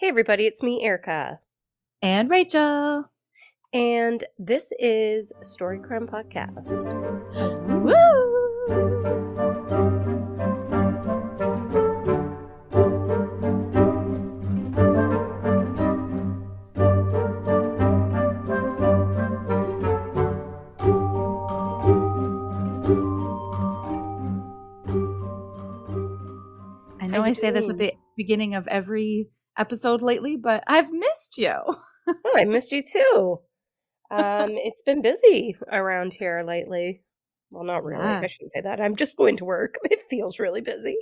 Hey, everybody, it's me, Erica. And Rachel. And this is Story Crime Podcast. Woo! I know How I say this at the beginning of every episode lately, but I've missed you. Oh, I missed you too. Um, it's been busy around here lately. Well, not really. Yeah. I shouldn't say that. I'm just going to work. It feels really busy.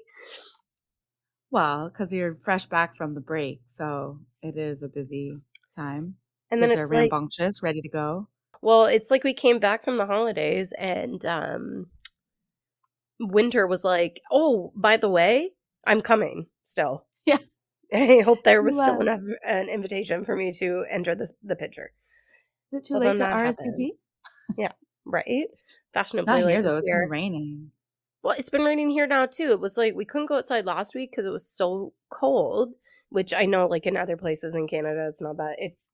Well, because you're fresh back from the break, so it is a busy time. And then Kids it's are like, rambunctious, ready to go. well, it's like we came back from the holidays and um, Winter was like, oh, by the way, I'm coming still. Yeah. I hope there was still enough an invitation for me to enter this, the picture. Is it too So late to RSVP? happened. Right? Fashionably Not here though. It's year. been raining. Well, it's been raining here now too. It was like we couldn't go outside last week because it was so cold. Which I know, like in other places in Canada, it's not that. It's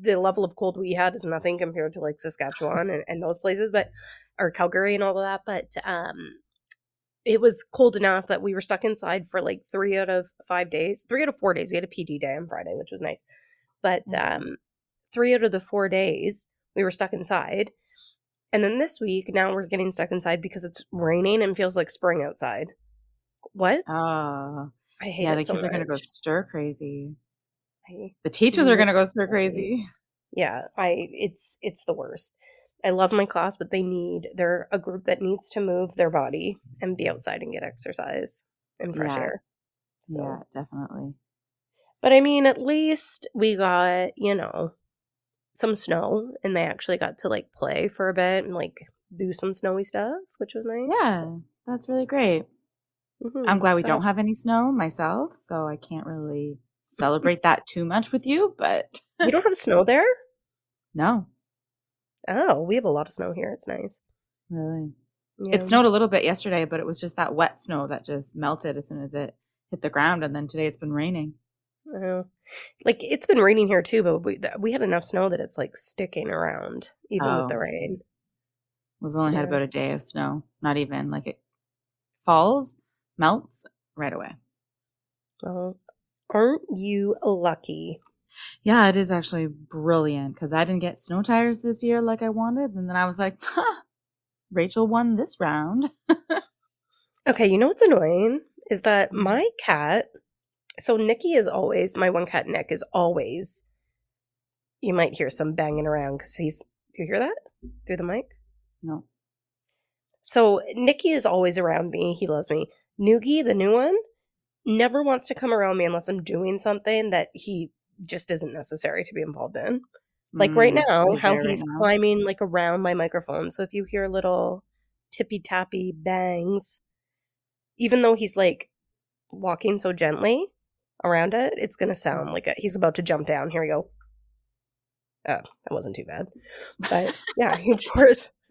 the level of cold we had is nothing compared to like Saskatchewan and, and those places, but or Calgary and all of that. But um, it was cold enough that we were stuck inside for like three out of five days. Three out of four days. We had a PD day on Friday, which was nice. But um, three out of the four days we were stuck inside. And then this week, now we're getting stuck inside because it's raining and feels like spring outside. What? Oh, I hate yeah. it The so kids are gonna go stir crazy. I- The teachers are gonna go stir crazy. yeah, I it's it's the worst. I love my class, but they need they're a group that needs to move their body and be outside and get exercise and fresh Yeah. air. So- Yeah, definitely. But I mean, at least we got, you know, some snow and they actually got to like play for a bit and like do some snowy stuff, which was nice. Yeah, that's really great. Mhm. I'm glad we So- don't have any snow myself, so I can't really celebrate that too much with you. But You don't have snow there? no, Oh, we have a lot of snow here. It's nice. really. Yeah. It snowed a little bit yesterday, but it was just that wet snow that just melted as soon as it hit the ground. And then today it's been raining. Oh. Like it's been raining here too, but we we had enough snow that it's like sticking around even with the Oh. rain. We've only had about a day of snow, not even like it falls, melts right away. Well, aren't you lucky? Yeah, it is actually brilliant because I didn't get snow tires this year like I wanted. And then I was like, huh, Rachel won this round. Okay, you know what's annoying is that Mhm. my cat. So Nikki is always my one cat. Nick is always. You might hear some banging around because he's. Do you hear that through the mic? No. So Nikki is always around me. He loves me. Noogie, the new one, never wants to come around me unless I'm doing something that he just isn't necessary to be involved in. Like right Mm, now, how there right he's now? climbing like around my microphone. So if you hear little tippy tappy bangs, even though he's like walking so gently around it, it's gonna sound like a, he's about to jump down. Here we go. Oh, that wasn't too bad. But yeah, he, of course,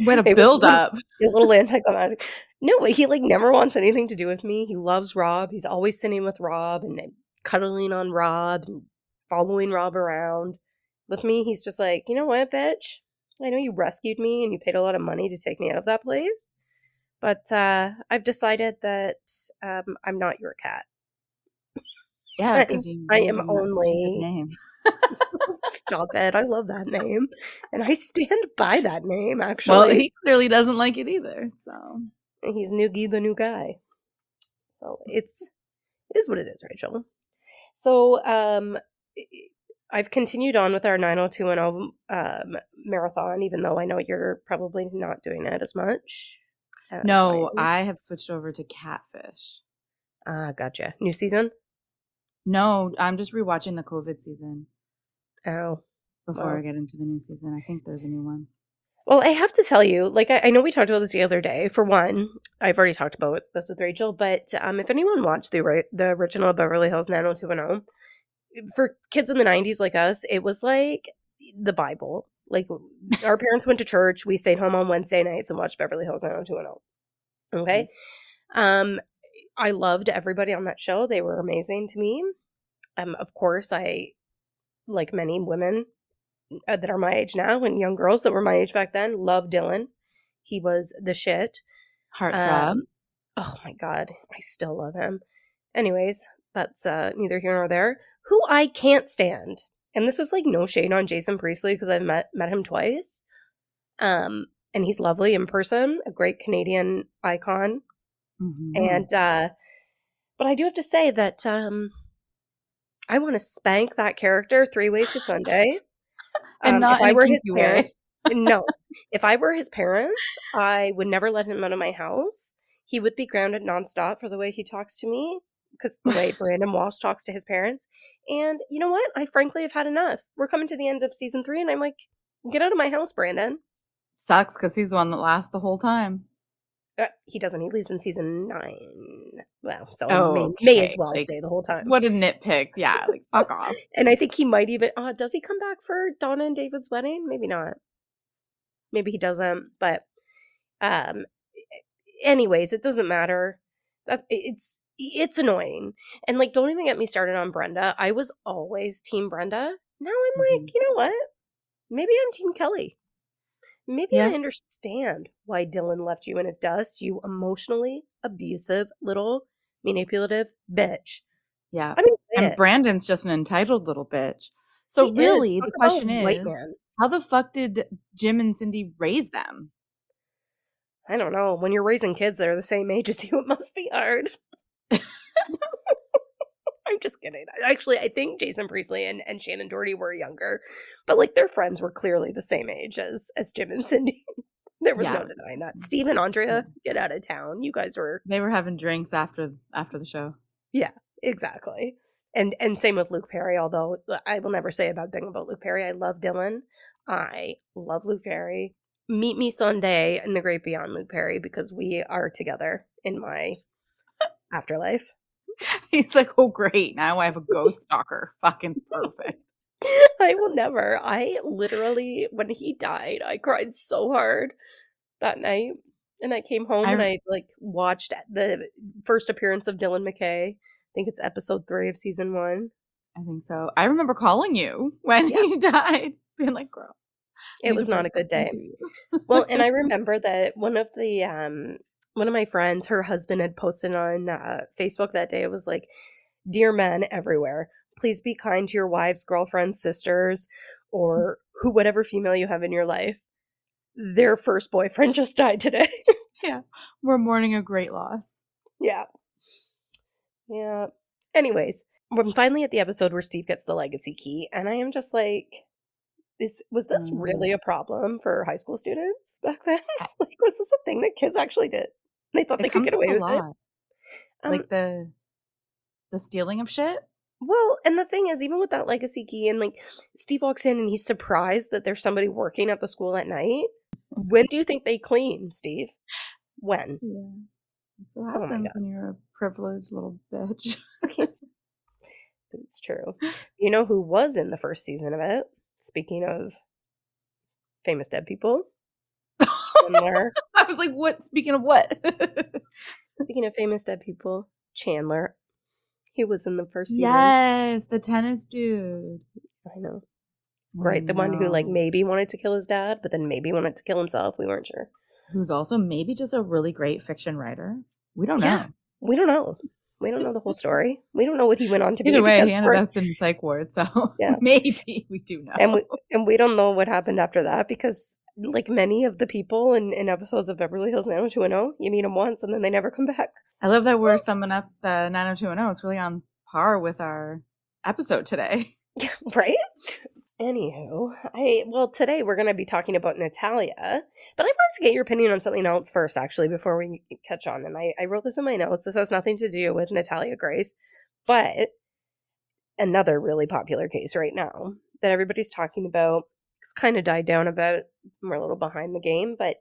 It was build like- up. a little anticlimactic. No, he like never wants anything to do with me. He loves Rob. He's always sitting with Rob and cuddling on Rob and following Rob around. With me, he's just like, you know what, bitch? I know you rescued me and you paid a lot of money to take me out of that place, but uh, I've decided that um, I'm not your cat. Yeah, because you I am him that stupid only- name. Stop it! I love that name, and I stand by that name. Actually, Well, he clearly doesn't like it either. So He's Noogie the new guy. So it's it is what it is, Rachel. So um I've continued on with our 90210 um, marathon, even though I know you're probably not doing it as much. as no, am. I have switched over to catfish. Ah, gotcha. New season? No, I'm just rewatching the COVID season Oh. before Wow. I get into the new season. I think there's a new one. Well, I have to tell you, like I, I know we talked about this the other day. For one, I've already talked about this with Rachel, but um, if anyone watched the the original Beverly Hills 90210, for kids in the 90s like us, it was like the Bible. Like our parents went to church, we stayed home on Wednesday nights and watched Beverly Hills 90210. Okay? Um I loved everybody on that show. They were amazing to me. Um, of course, I, like many women uh, that are my age now and young girls that were my age back then, love Dylan. He was the shit. Heartthrob. Um, oh my god, I still love him. Anyways, that's uh, neither here nor there. Who I can't stand, and this is like no shade on Jason Priestley because I've met met him twice. Um, and he's lovely in person, a great Canadian icon. Mhm. And uh but I do have to say that um I want to spank that character three ways to Sunday. And Um, not if I were his parent, no, if I were his parents, I would never let him out of my house. He would be grounded nonstop for the way he talks to me, because the way Brandon Walsh talks to his parents. And you know what? I frankly have had enough. We're coming to the end of season three, and I'm like, get out of my house, Brandon. Sucks because he's the one that lasts the whole time. Uh, he doesn't. He leaves in season nine. Well, so may, may as well like, stay the whole time. What a nitpick. Yeah, like fuck off. And I think he might even. Uh, does he come back for Donna and David's wedding? Maybe not. Maybe he doesn't. But, um, anyways, it doesn't matter. That it's it's annoying. And like, don't even get me started on Brenda. I was always Team Brenda. Now I'm like, Mhm. you know what? Maybe I'm Team Kelly. Maybe Yeah. I understand why Dylan left you in his dust. You emotionally abusive little manipulative bitch. Yeah. I mean, And it. Brandon's just an entitled little bitch. So He really, the question is, man. how the fuck did Jim and Cindy raise them? I don't know. When you're raising kids that are the same age as you, it must be hard. I'm just kidding. Actually, I think Jason Priestley and, and Shannen Doherty were younger, but like their friends were clearly the same age as as Jim and Cindy. there was no denying that. Steve and Andrea, mm-hmm. get out of town. You guys were They were having drinks after after the show. Yeah, exactly. And and same with Luke Perry. Although uh, I will never say a bad thing about Luke Perry. I love Dylan. I love Luke Perry. Meet me someday in the great beyond, Luke Perry, because we are together in my afterlife. He's like, oh great, now I have a ghost stalker. Fucking perfect. I will never. I literally, when he died, I cried so hard that night. And I came home I and I like watched the first appearance of Dylan McKay. I think it's episode three of season one. I think so. I remember calling you when Yeah. he died, being like, girl. It was not a good day. something to you." well, and I remember that one of the um one of my friends, her husband had posted on uh, Facebook that day. It was like, "Dear men everywhere, please be kind to your wives, girlfriends, sisters, or who whatever female you have in your life. Their first boyfriend just died today." Yeah. We're mourning a great loss. yeah, yeah. Anyways, we're finally at the episode where Steve gets the legacy key, and I am just like. Is, was this Mm. really a problem for high school students back then? like, was this a thing that kids actually did? They thought they could get away with it. lot. Um, like the the stealing of shit. well, and the thing is, even with that legacy key, and like Steve walks in and he's surprised that there's somebody working at the school at night. When do you think they clean, Steve? When? Yeah. What Oh my God. when you're a privileged little bitch. It's true. You know who was in the first season of it? Speaking of famous dead people, Chandler. I was like, what? Speaking of what? Speaking of famous dead people, Chandler. He was in the first season. yes, the tennis dude. I know. Right, the one who like maybe wanted to kill his dad, but then maybe wanted to kill himself. We weren't sure. Who's also maybe just a really great fiction writer. We don't know. We don't know. We don't know the whole story. We don't know what he went on to be. Either way, he ended up in psych ward, so Yeah. maybe we do know. and we and we don't know what happened after that because like many of the people in, in episodes of Beverly Hills 90210, you meet them once and then they never come back. I love that we're summing up the 90210. It's really on par with our episode today. right? Anywho, I well today we're gonna be talking about Natalia, but I wanted to get your opinion on something else first, actually, before we catch on. And I, I wrote this in my notes. This has nothing to do with Natalia Grace, but another really popular case right now that everybody's talking about. It's kind of died down about. We're a little behind the game, but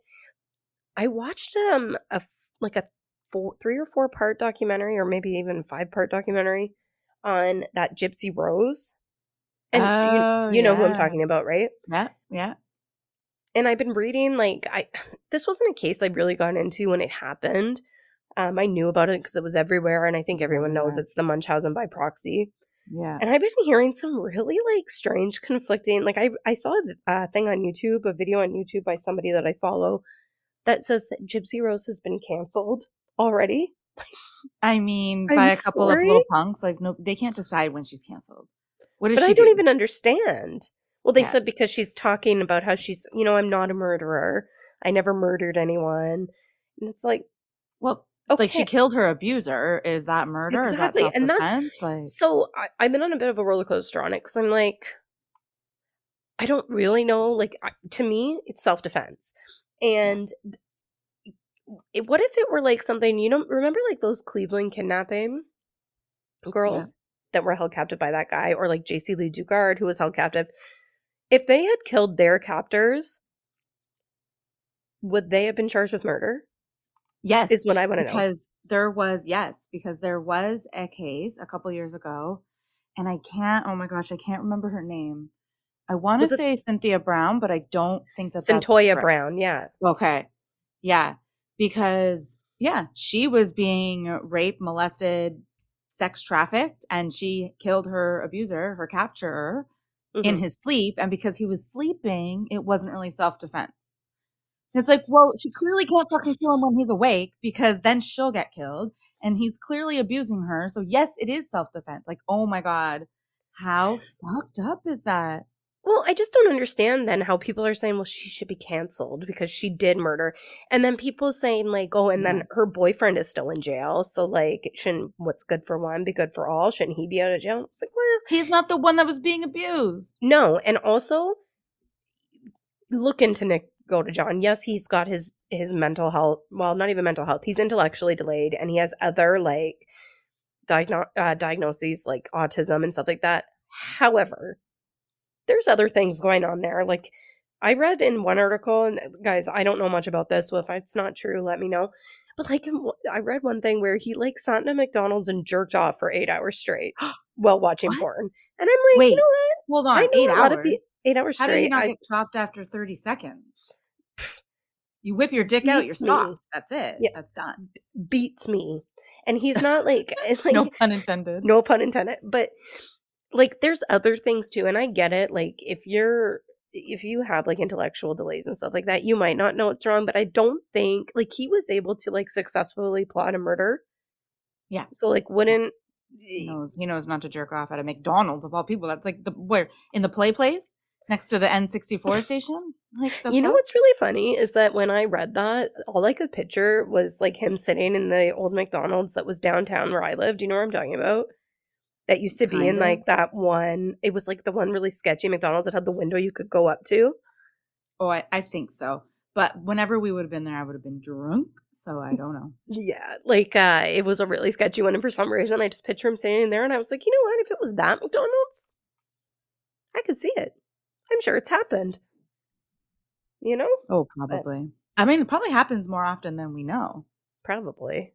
I watched um a like a four, three or four part documentary, or maybe even five part documentary on that Gypsy Rose. And you- Oh, you know who I'm talking about, right? Yeah, yeah. And I've been reading like I this wasn't a case I really got into when it happened. Um, I knew about it because it was everywhere, and I think everyone knows Everywhere. it's the Munchausen by proxy. Yeah. And I've been hearing some really like strange, conflicting. Like I, I saw a uh, thing on YouTube, a video on YouTube by somebody that I follow, that says that Gypsy Rose has been canceled already. I mean, I'm by a couple sorry? of little punks, like no, they can't decide when she's canceled. What But she I don't do? even understand. Well, they Yeah. said because she's talking about how she's, you know, I'm not a murderer. I never murdered anyone. And it's like, Well, okay. like she killed her abuser. Is that murder? Exactly, Is that and that's- Like, So I, I've been on a bit of a roller coaster on it because I'm like, I don't really know. Like I- to me, it's self defense, and what if it were like something you don't remember, like those Cleveland kidnapping girls that were held captive by that guy, or like Jaycee Lee Dugard who was held captive. If they had killed their captors, would they have been charged with murder? Yes, Is what I want to know. because there was yes, because there was a case a couple years ago, and I can't. Oh my gosh, I can't remember her name. I want to say Cynthia Brown, but I don't think that that's Cyntoia correct. Brown, yeah. Okay. Yeah. Because, yeah, she was being raped, molested, sex trafficked, and she killed her abuser, her capturer, in Mhm. his sleep. And because he was sleeping, it wasn't really self defense. It's like, well, she clearly can't fucking kill him when he's awake because then she'll get killed. And he's clearly abusing her. So, yes, it is self defense. Like, oh my God. How fucked up is that? Well, I just don't understand then how people are saying, well, she should be canceled because she did murder. And then people saying, like, oh, and then her boyfriend is still in jail. So, like, shouldn't what's good for one be good for all? Shouldn't he be out of jail? It's like, well, He's not the one that was being abused. no. And also, look into Nick Godejohn. Yes, he's got his his mental health. Well, not even mental health. He's intellectually delayed, and he has other like diagno- uh, diagnoses like autism and stuff like that. However, there's other things going on there. Like I read in one article, and uh, guys, I don't know much about this. So if it's not true, let me know. But like, I read one thing where he like sat in a McDonald's and jerked off for eight hours straight while watching What? porn. And I'm like, Wait, you know what? Hold on, I know eight a lot hours. of pe- eight hours How did he straight. not I, get chopped after 30 seconds? You whip your dick out, you're me. stopped. That's it. Yeah. That's done. beats me, and he's not like, eh, it's like no pun intended. no pun intended but like there's other things too and i get it like if you're if you have like intellectual delays and stuff like that you might not know what's wrong but i don't think like he was able to like successfully plot a murder Yeah. so like wouldn't He eh knows, he knows not to jerk off at a McDonald's of all people. That's like the where in the play place next to the N64 station. Like you know what's really funny is that when i read that all i could picture was like him sitting in the old mcdonald's that was downtown where i lived do you know what i'm talking about that used to be in Kinda. like that one it was like the one really sketchy mcdonald's that had the window you could go up to Oh, I, I think so. But whenever we would have been there, I would have been drunk. So I don't know. Yeah, like uh it was a really sketchy one, and for some reason, I just picture him standing in there, and I was like, you know what? If it was that McDonald's, I could see it. I'm sure it's happened. You know, Oh, probably. I mean, it probably happens more often than we know. probably.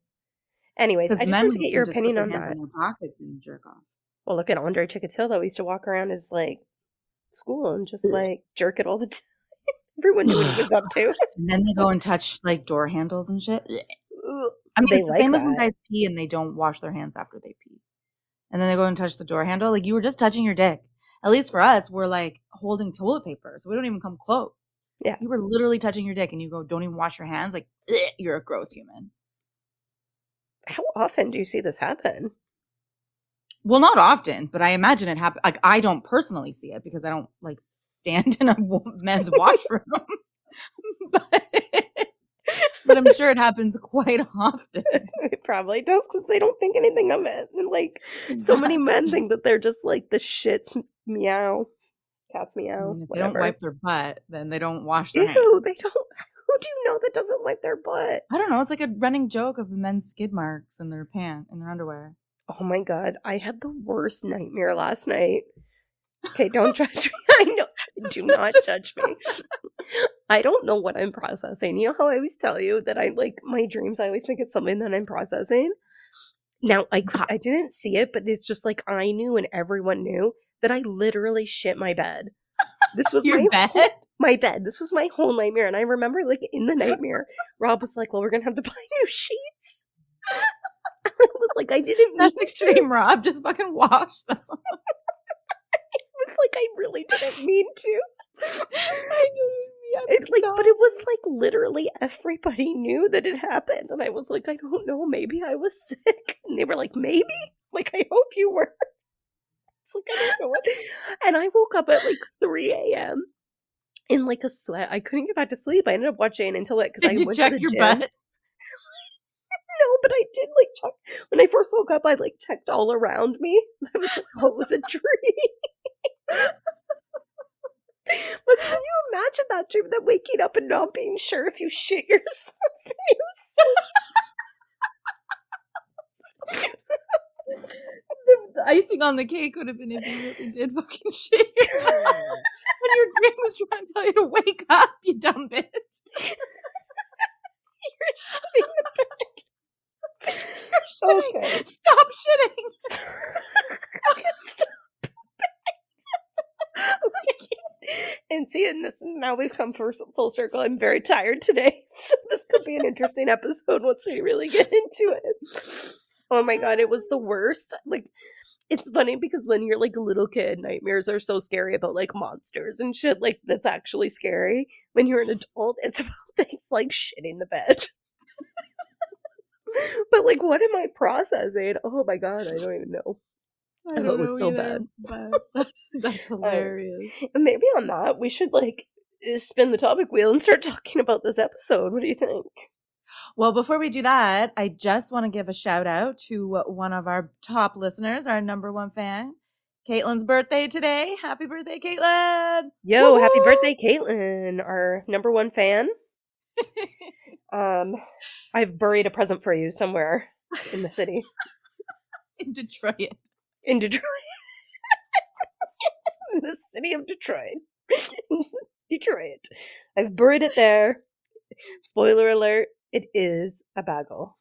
Anyways, I just wanted to get your can just put opinion on that. in their pockets and jerk off. Well, look at Andre Chikatilo. He used to walk around his like school and just like jerk it all the time. Everyone knew what he was up to. And then they go and touch like door handles and shit. I mean, They it's the like same as when guys pee and they don't wash their hands after they pee. And then they go and touch the door handle. Like you were just touching your dick. At least for us, we're like holding toilet paper. So we don't even come close. Yeah. You were literally touching your dick and you go, don't even wash your hands. Like, you're a gross human. How often do you see this happen? Well, not often, but I imagine it happen. Like I don't personally see it because I don't like stand in a men's washroom. but, but I'm sure it happens quite often. it probably does because they don't think anything of it. And like so many men think that they're just like the shits meow, cats meow, if they don't wipe their butt, then they don't wash their hands. They don't. Who do you know that doesn't wipe their butt? I don't know. It's like a running joke of the men's skid marks in their pant in their underwear. Oh my god, I had the worst nightmare last night. Okay, don't judge me. I know. Do not judge me. I don't know what I'm processing. You know how I always tell you that I like my dreams, I always think it's something that I'm processing. Now, I I didn't see it, but it's just like I knew and everyone knew that I literally shit my bed. This was my bed? whole- my bed. This was my whole nightmare, and I remember like in the nightmare, Rob was like, "Well, we're gonna have to buy new sheets." I'm was like I didn't mean That's extreme, Rob. Just fucking wash them. It was like I really didn't mean to. I It's like, but it was like literally everybody knew that it happened, and I was like, I don't know, maybe I was sick, and they were like, maybe, like I hope you were. It's like I don't know what, and I woke up at like three a.m. in like a sweat. I couldn't get back to sleep. I ended up watching until it because I you went check to the your gym. butt? No, but I did like check when I first woke up. I like checked all around me. I was like, "Oh, it was a dream." but can you imagine that dream? That waking up and not being sure if you shit yourself and you The, icing on the cake would have been if you really did fucking shit when your dream was trying to tell you to wake up, you dumb bitch. you're shitting the bed. You're shitting. Okay. Stop shitting. Stop. and see, and this now we've come for full circle. I'm very tired today, so this could be an interesting episode once we really get into it. Oh my god, it was the worst. Like, it's funny because when you're like a little kid, nightmares are so scary about like monsters and shit. Like, that's actually scary. When you're an adult, it's about things like shitting the bed. but like, what am I processing? Oh my god, I don't even know. I Oh, it was so either, bad. but That's hilarious. And maybe on that, we should like spin the topic wheel and start talking about this episode. What do you think? Well, before we do that, I just want to give a shout out to one of our top listeners, our number one fan, Caitlin's birthday today. Happy birthday, Caitlin! Yo, happy birthday, Caitlin, our number one fan. Um, I've buried a present for you somewhere in the city, In Detroit. in Detroit, in the city of Detroit, Detroit. I've buried it there. Spoiler alert: it is a bagel.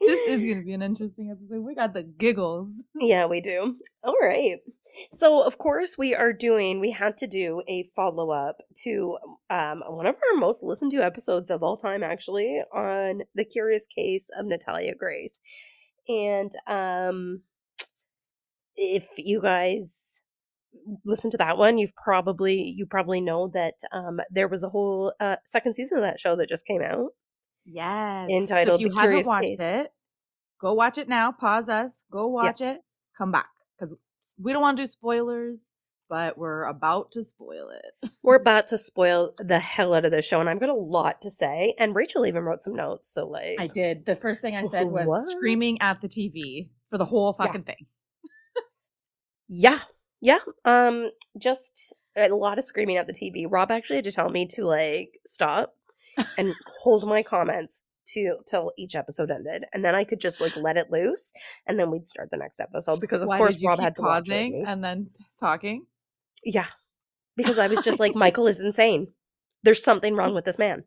This is going to be an interesting episode. We got the giggles. Yeah, we do. All right. So, of course, we are doing, we had to do a follow up to um, one of our most listened to episodes of all time, actually, on the curious case of Natalia Grace. And um, if you guys listen to that one, you've probably, you probably know that um, there was a whole uh, second season of that show that just came out. Yes. Entitled so if you The haven't Curious watched Case. it, go watch it now. Pause us. Go watch it. Come back because we don't want to do spoilers, but we're about to spoil it. We're about to spoil the hell out of this show, and I've got a lot to say. And Rachel even wrote some notes. So, like, I did. The first thing I said was What? screaming at the TV for the whole Yeah. fucking thing. yeah, yeah. Um, just a lot of screaming at the TV. Rob actually had to tell me to like stop and hold my comments to till each episode ended, and then I could just like let it loose, and then we'd start the next episode because of Why course Rob had to watch pausing and then talking? Yeah, because I was just like, Michael is insane. There's something wrong with this man.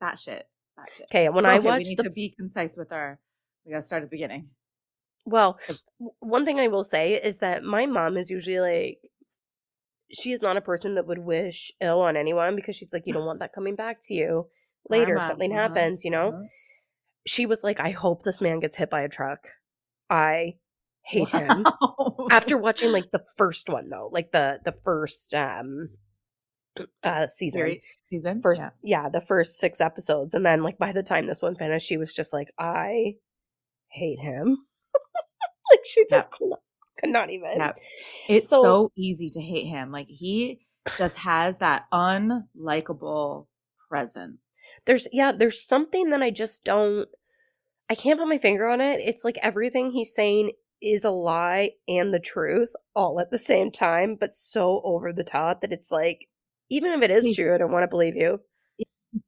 That shit. That shit. Okay, when I Okay, we need the to be concise with our. We gotta start at the beginning. Well, one thing I will say is that my mom is usually like, she is not a person that would wish ill on anyone because she's like, you don't want that coming back to you later if something uh-huh, happens, you know? uh-huh. She was like, I hope this man gets hit by a truck. I hate him. After watching like the first one though, like the the first um uh season. Series- season First Yeah. yeah, the first six episodes. And then like by the time this one finished, she was just like, I hate him. like she just could, not, could not even. Yeah. It's So- so, easy to hate him. Like he just has that unlikable presence. there's yeah there's something that i just don't i can't put my finger on it it's like everything he's saying is a lie and the truth all at the same time but so over the top that it's like even if it is true i don't want to believe you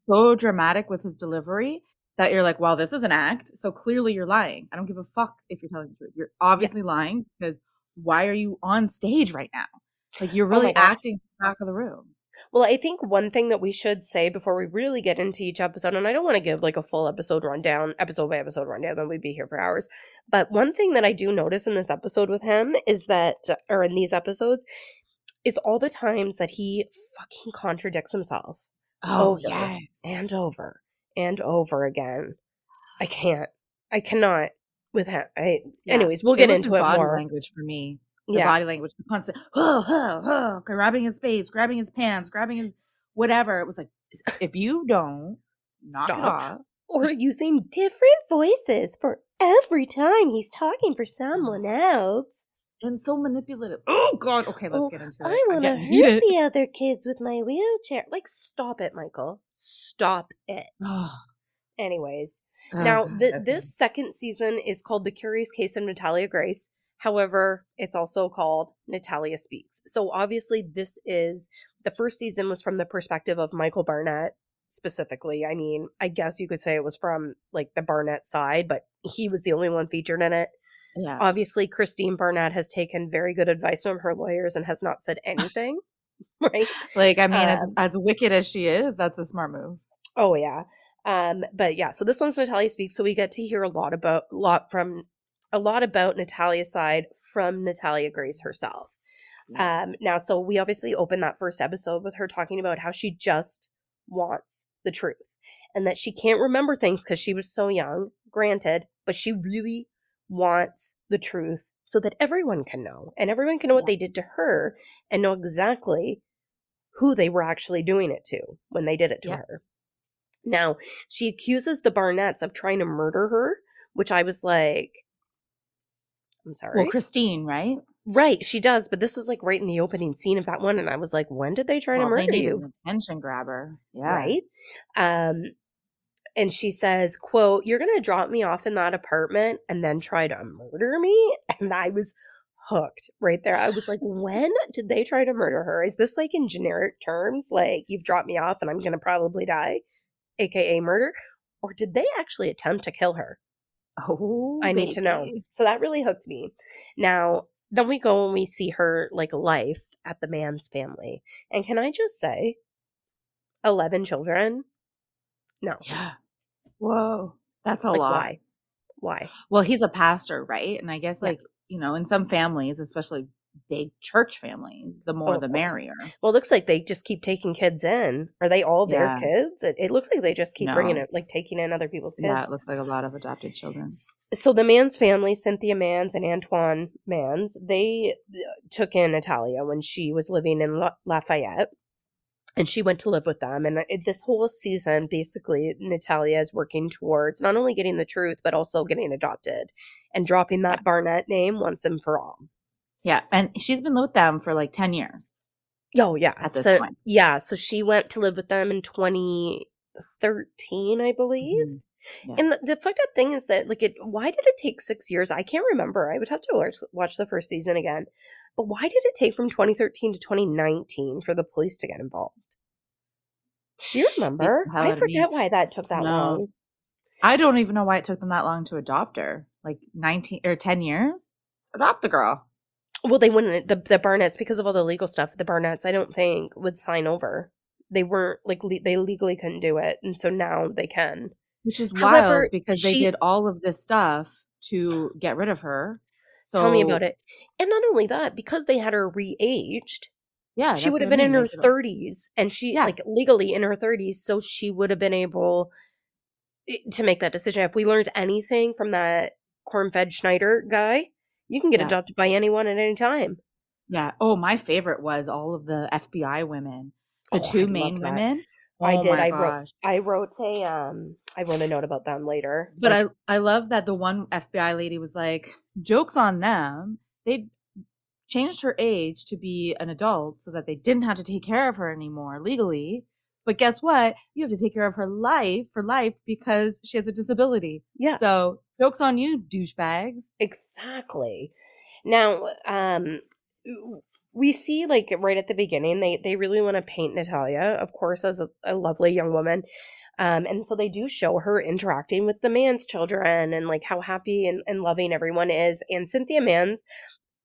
So dramatic with his delivery that you're like, well, this is an act. So clearly you're lying. I don't give a fuck if you're telling the truth. You're obviously lying because why are you on stage right now? Like you're Oh really gosh. acting back of the room. well i think one thing that we should say before we really get into each episode and i don't want to give like a full episode rundown episode by episode rundown then we'd be here for hours but one thing that i do notice in this episode with him is that or in these episodes is all the times that he fucking contradicts himself Oh over yeah. and over and over again. I can't. I cannot with him. I, Yeah. anyways, we'll get was into it body more. language for me. The Yeah. body language, the constant oh, oh, oh, grabbing his face, grabbing his pants, grabbing his whatever. It was like, if you don't knock it Stop. off, Or using different voices for every time he's talking for someone else. and so manipulative. Oh God. Okay, let's Oh, get into it. I want to hurt the other kids with my wheelchair. Like, stop it, Michael. Stop it. Oh, Anyways, now th- okay. this second season is called The Curious Case of Natalia Grace. However, it's also called Natalia Speaks. So obviously, this is the first season was from the perspective of Michael Barnett specifically. I mean, I guess you could say it was from like the Barnett side, but he was the only one featured in it. yeah. Obviously, Christine Barnett has taken very good advice from her lawyers and has not said anything. right? Like, I mean, as Um, as wicked as she is, that's a smart move. Oh yeah. Um, but yeah, so this one's Natalia speaks, so we get to hear a lot about lot from a lot about Natalia's side from Natalia Grace herself. Um, now, so we obviously open that first episode with her talking about how she just wants the truth and that she can't remember things because she was so young, granted, but she really wants the truth so that everyone can know and everyone can know what they did to her and know exactly who they were actually doing it to when they did it to Yeah. her. Now, she accuses the Barnetts of trying to murder her, which I was like, I'm sorry. Well, Christine, right? Right, she does, but this is like right in the opening scene of that one, and I was like, when did they try Well, to murder you? attention grabber. Yeah. Right? Um, and she says, quote, You're gonna drop me off in that apartment and then try to murder me? And I was hooked right there. I was like, when did they try to murder her? Is this like in generic terms? Like you've dropped me off and I'm gonna probably die, aka murder? Or did they actually attempt to kill her? Oh, I need to know. So that really hooked me. Now, then we go and we see her like life at the Mans family. And can I just say, 11 children? No. Yeah. Whoa. That's a like, lot. why? Why? Well, he's a pastor, right? And I guess Yeah. like, you know, in some families, especially big church families, the more Oh, the merrier. Well, it looks like they just keep taking kids in. Are they all their Yeah. kids? It, it looks like they just keep bringing it, like taking in other people's kids. Yeah, it looks like a lot of adopted children. so the Mans family, Cynthia Mans and Antwon Mans, they uh, took in Natalia when she was living in La- Lafayette. And she went to live with them. And this whole season, basically, Natalia is working towards not only getting the truth, but also getting adopted and dropping that Barnett name once and for all. Yeah. And she's been with them for like 10 years. Oh, yeah. At this so, point. Yeah. So she went to live with them in 2013, I believe. Mhm. Yeah. And the, the fucked up thing is that, like, it. Why did it take six years? I can't remember. I would have to watch, watch the first season again. But why did it take from 2013 to 2019 for the police to get involved? Do you remember? the hell out I forget why that took that No. long. I don't even know why it took them that long to adopt her. Like 19 or 10 years? Adopt the girl. Well, they wouldn't. The the Barnetts because of all the legal stuff. The Barnetts, I don't think, would sign over. They weren't like le- they legally couldn't do it, and so now they can. Which is However, wild because they did all of this stuff to get rid of her. So Tell me about it. And not only that, because they had her re-aged, Yeah, she would have what I been in her 30s and she Yeah. like legally in her 30s so she would have been able eh, to make that decision if we learned anything from that corn-fed schneider guy you can get Yeah. adopted by anyone at any time Yeah. Oh, my favorite was all of the FBI women, the Oh, I two love main that. Women. i Oh did i wrote i wrote a um i wrote a note about them later But Like, I I love that the one FBI lady was like, jokes on them. They changed her age to be an adult so that they didn't have to take care of her anymore legally. But guess what? You have to take care of her life for life because she has a disability. yeah So jokes on you, douchebags. Exactly. Now, um we see like right at the beginning they they really want to paint Natalia, of course, as a, a lovely young woman. Um, and so they do show her interacting with the Mans children and like how happy and, and loving everyone is. And Cynthia Mans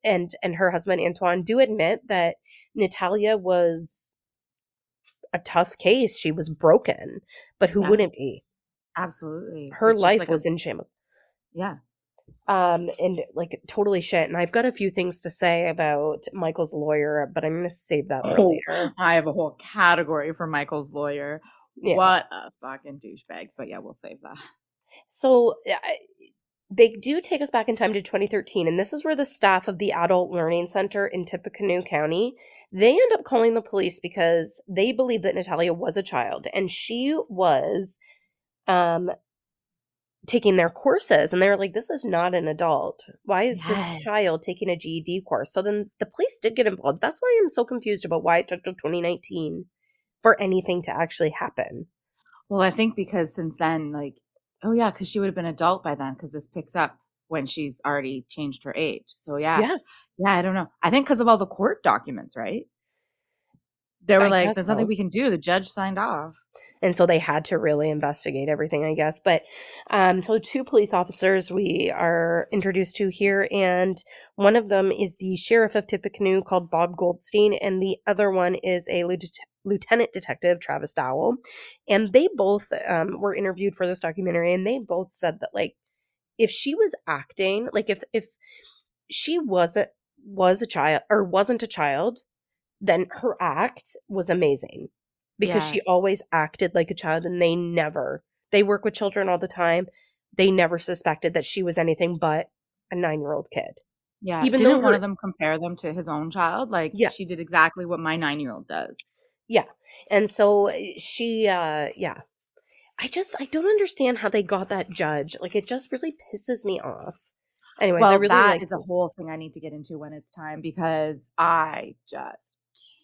and and her husband Antwon do admit that Natalia was a tough case. She was broken, but who wouldn't be? Absolutely. Her It's life like a- was in shambles. yeah. Um, and like totally shit. And I've got a few things to say about Michael's lawyer, but I'm going to save that for Oh, later. I have a whole category for Michael's lawyer. Yeah. What a fucking douchebag. But yeah, we'll save that. So I- they do take us back in time to 2013, and this is where the staff of the Adult Learning Center in Tippecanoe County they end up calling the police because they believe that Natalia was a child and she was um taking their courses and they were like this is not an adult why is Yes. this child taking a GED course so then the police did get involved that's why I'm so confused about why it took till 2019 for anything to actually happen Well, I think because since then, like, oh yeah, because she would have been adult by then, because this picks up when she's already changed her age. So yeah, Yeah. yeah. I don't know. I think because of all the court documents, right? They were I like, "There's nothing so. we can do." The judge signed off. and so they had to really investigate everything i guess but um so two police officers we are introduced to here and one of them is the sheriff of tippecanoe called bob goldsmith and the other one is a lieutenant lieutenant detective travis dowell and they both um, were interviewed for this documentary and they both said that like if she was acting like if if she wasn't was a child or wasn't a child then her act was amazing because Yeah. she always acted like a child and they never they work with children all the time they never suspected that she was anything but a nine year old kid Yeah. Even Didn't one her- of them compare them to his own child? Like, Yeah. she did exactly what my nine year old does. yeah and so eh, she uh yeah i just i don't understand how they got that judge like it just really pisses me off anyways well, i really that like is a whole thing I need to get into when it's time because I just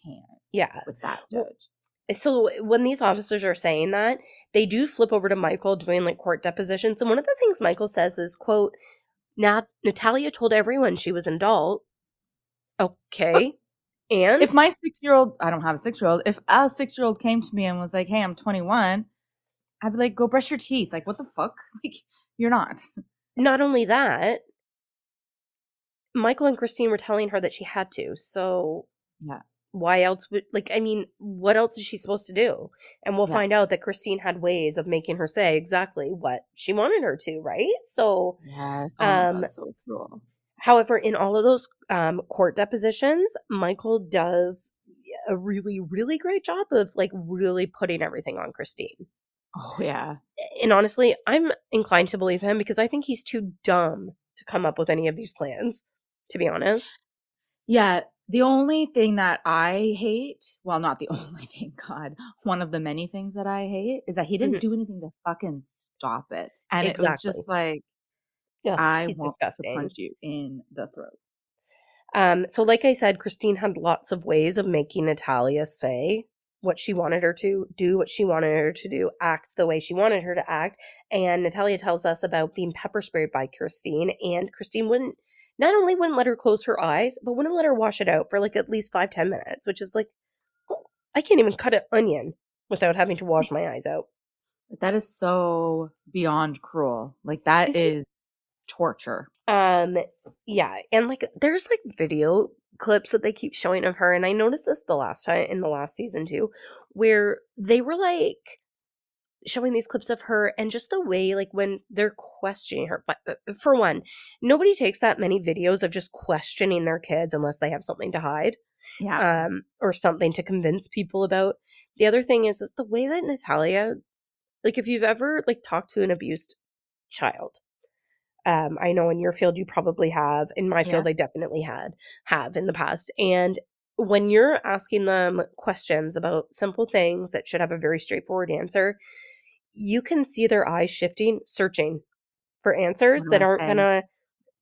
can't yeah with that judge. Eh, so eh, when these officers are saying that they do flip over to michael doing like court depositions and one of the things michael says is quote Nat- natalia told everyone she was an adult okay and if my six year old, I don't have a six year old, if a six year old came to me and was like, hey, I'm 21, I'd be like, go brush your teeth. Like, what the fuck? Like, you're not. not only that michael and christine were telling her that she had to so Yeah. Why else would like i mean what else is she supposed to do and we'll Yeah. find out that christine had ways of making her say exactly what she wanted her to right so Yes. Oh Um, God, so cruel. However, in all of those um, court depositions, Michael does a really, really great job of like really putting everything on Christine. Oh, yeah. And honestly, I'm inclined to believe him because I think he's too dumb to come up with any of these plans, to be honest. Yeah. The only thing that I hate, well, not the only thing, God, one of the many things that I hate is that he didn't Mhm. do anything to fucking stop it. And it was just like, Ugh, I want disgusting. to punch you in the throat. Um, so, like I said, Christine had lots of ways of making Natalia say what she wanted her to, do what she wanted her to do, act the way she wanted her to act. And Natalia tells us about being pepper sprayed by Christine, and Christine wouldn't not only wouldn't let her close her eyes, but wouldn't let her wash it out for like at least five, ten minutes, which is like I can't even cut an onion without having to wash my eyes out. That is so beyond cruel. Like, that It's just- torture. Um, yeah, and like there's like video clips that they keep showing of her, and I noticed this the last time in the last season too, where they were like showing these clips of her and just the way like when they're questioning her. But uh, for one, nobody takes that many videos of just questioning their kids unless they have something to hide Yeah. um, or something to convince people about. The other thing is, is the way that Natalia, like, if you've ever like talked to an abused child, um, I know in your field you probably have. In my field, I definitely had have in the past. And when you're asking them questions about simple things that should have a very straightforward answer, you can see their eyes shifting, searching for answers that aren't 100%. gonna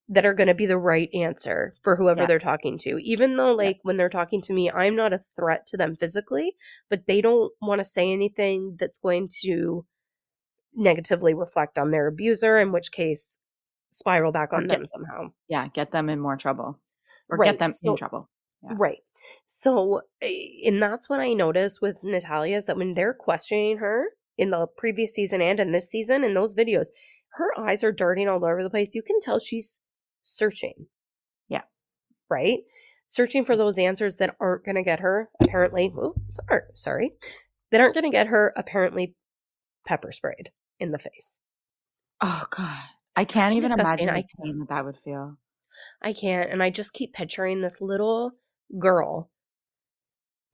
that are gonna be the right answer for whoever Yeah. they're talking to. Even though like when they're talking to me, I'm not a threat to them physically, but they don't want to say anything that's going to negatively reflect on their abuser, in which case spiral back on get- them somehow. yeah. Get them in more trouble or Right, get them so- in trouble. Yeah. Right. So, eh, and that's what I notice with Natalia is that when they're questioning her in the previous season and in this season, in those videos, her eyes are darting all over the place. You can tell she's searching. Yeah. Right? Searching for mm. those answers that aren't going to get her, apparently, oh, sorry, sorry, that aren't going to get her, apparently, pepper sprayed in the face. Oh God. I can't even disgusting. imagine I the pain that that would feel. I can't. And I just keep picturing this little girl.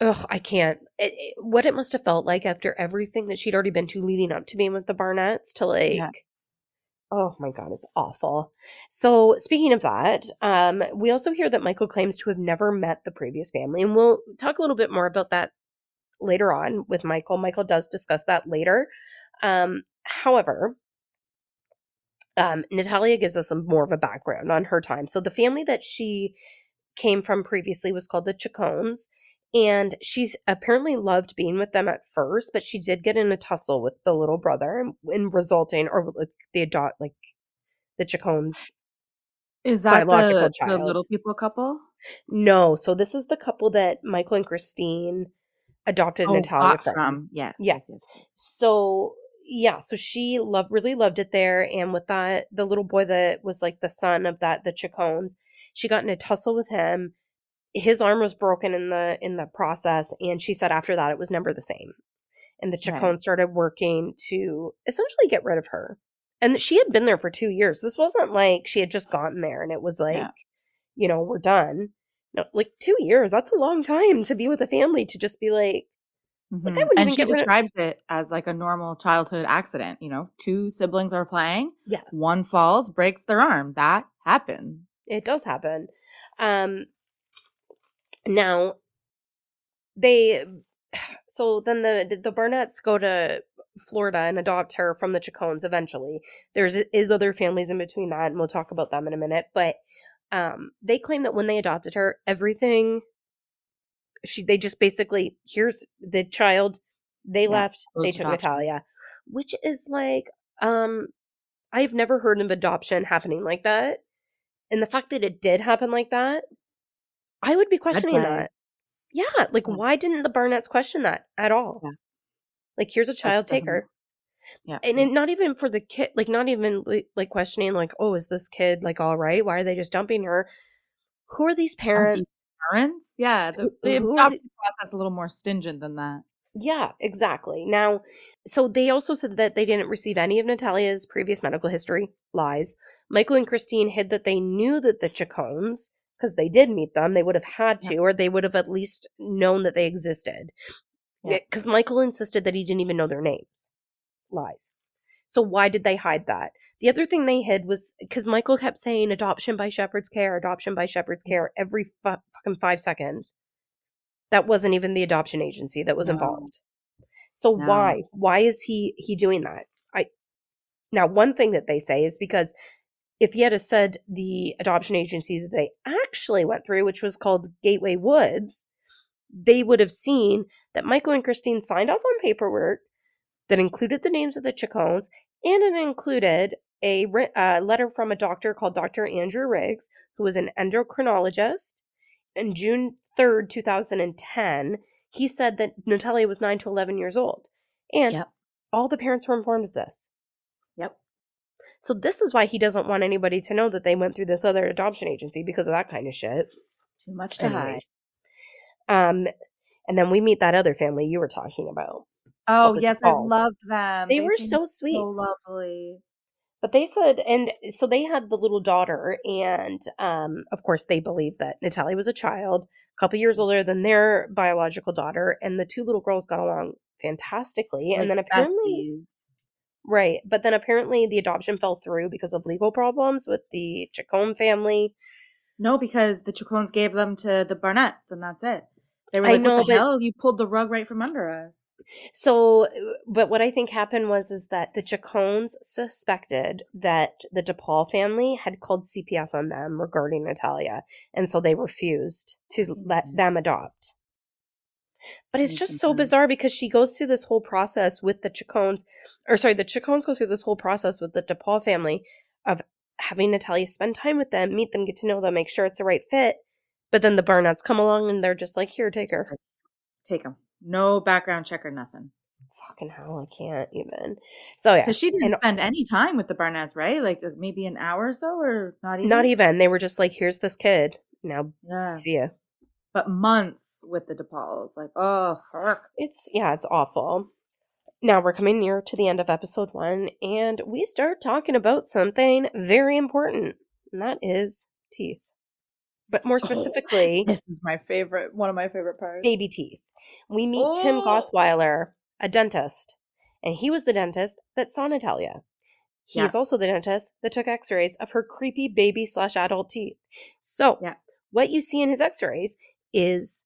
Ugh, I can't. It, it- what it must have felt like after everything that she'd already been to leading up to being with the Barnetts to like, Yeah. oh my God, it's awful. So, speaking of that, um, we also hear that Michael claims to have never met the previous family. And we'll talk a little bit more about that later on with Michael. Michael does discuss that later. Um, however, um, Natalia gives us some more of a background on her time. So the family that she came from previously was called the Chacones, and she's apparently loved being with them at first, but she did get in a tussle with the little brother, and, and resulting or with the adopt like the Chacones. Is that Biological the, the little people couple? No, so this is the couple that Michael and Christine adopted Oh, Natalia from. from. Yes. Yeah. yes, yes, yes. so yeah so she loved really loved it there and with that the little boy that was like the son of that the chacones she got in a tussle with him his arm was broken in the in the process and she said after that it was never the same and the Right. chacones started working to essentially get rid of her and she had been there for two years this wasn't like she had just gotten there and it was like Yeah. you know we're done no like two years that's a long time to be with a family to just be like Mhm. I wouldn't And even she rid of- describes it as like a normal childhood accident. You know, two siblings are playing. Yeah. One falls, breaks their arm. That happens. It does happen. Um now they so then the the Barnetts go to Florida and adopt her from the Chacones eventually. There's is other families in between that and we'll talk about them in a minute, but um they claim that when they adopted her everything she they just basically here's the child they Yeah, left they took adoption. Natalia which is like um I've never heard of adoption happening like that and the fact that it did happen like that I would be questioning that yeah like Yeah. why didn't the Barnetts question that at all Yeah. like here's a child take definitely- her Yeah. and it, not even for the kid like not even like questioning like oh is this kid like all right why are they just dumping her who are these Aren't parents these parents? Yeah. The, Who- who the- process a little more stingent than that. Yeah, exactly. Now, so they also said that they didn't receive any of Natalia's previous medical history. Lies. Michael and Christine hid that they knew that the Chacones, because they did meet them, they would have had to, or they would have at least known that they existed. Yeah. Because Michael insisted that he didn't even know their names. Lies. So why did they hide that? The other thing they hid was because Michael kept saying adoption by shepherd's care, adoption by shepherd's mm-hmm. care every fu- fucking five seconds. That wasn't even the adoption agency that was No. involved. So No. why? Why is he he doing that? I now one thing that they say is because if he had said the adoption agency that they actually went through, which was called Gateway Woods, they would have seen that Michael and Christine signed off on paperwork that included the names of the Chacones and it included a uh, letter from a doctor called Dr. Andrew Riggs, who was an endocrinologist. In June 3rd, 2010, he said that Natalia was 9 to 11 years old. And Yep. all the parents were informed of this. So this is why he doesn't want anybody to know that they went through this other adoption agency because of that kind of shit. Too much to hide. Um and then we meet that other family you were talking about. Oh, yes. I loved them. They, were so sweet. so lovely. But they said, and so they had the little daughter, and um, of course, they believed that Natalia was a child, a couple years older than their biological daughter, and the two little girls got along fantastically. and then apparently, besties. Right, but then apparently the adoption fell through because of legal problems with the Chacon family. No, because the Chacones gave them to the Barnetts, and that's it. They were I know, "What the but- hell? You pulled the rug right from under us." So, but what I think happened was is that the Chacones suspected that the DePaul family had called CPS on them regarding Natalia, and so they refused to let them adopt. But it's just so bizarre because she goes through this whole process with the Chacones, or sorry, the Chacones go through this whole process with the DePaul family of having Natalia spend time with them, meet them, get to know them, make sure it's the right fit. But then the Barnetts come along and they're just like, here, take her. Take them. No background check or nothing. Fucking hell, I can't even. So yeah, Because she didn't And- spend any time with the Barnetts, right? Like maybe an hour or so, or not even. Not even. They were just like, here's this kid. Now Yeah. see ya. But months with the DePauls. Like, oh, fuck. It's yeah, it's awful. now we're coming near to the end of episode one, and we start talking about something very important, and that is teeth. But more oh, specifically, This is my favorite, one of my favorite parts. baby teeth. We meet Tim Oh. Gosweiler, a dentist, and he was the dentist that saw Natalia. He's Yeah. also the dentist that took x rays of her creepy baby slash adult teeth. So, Yeah. what you see in his x rays is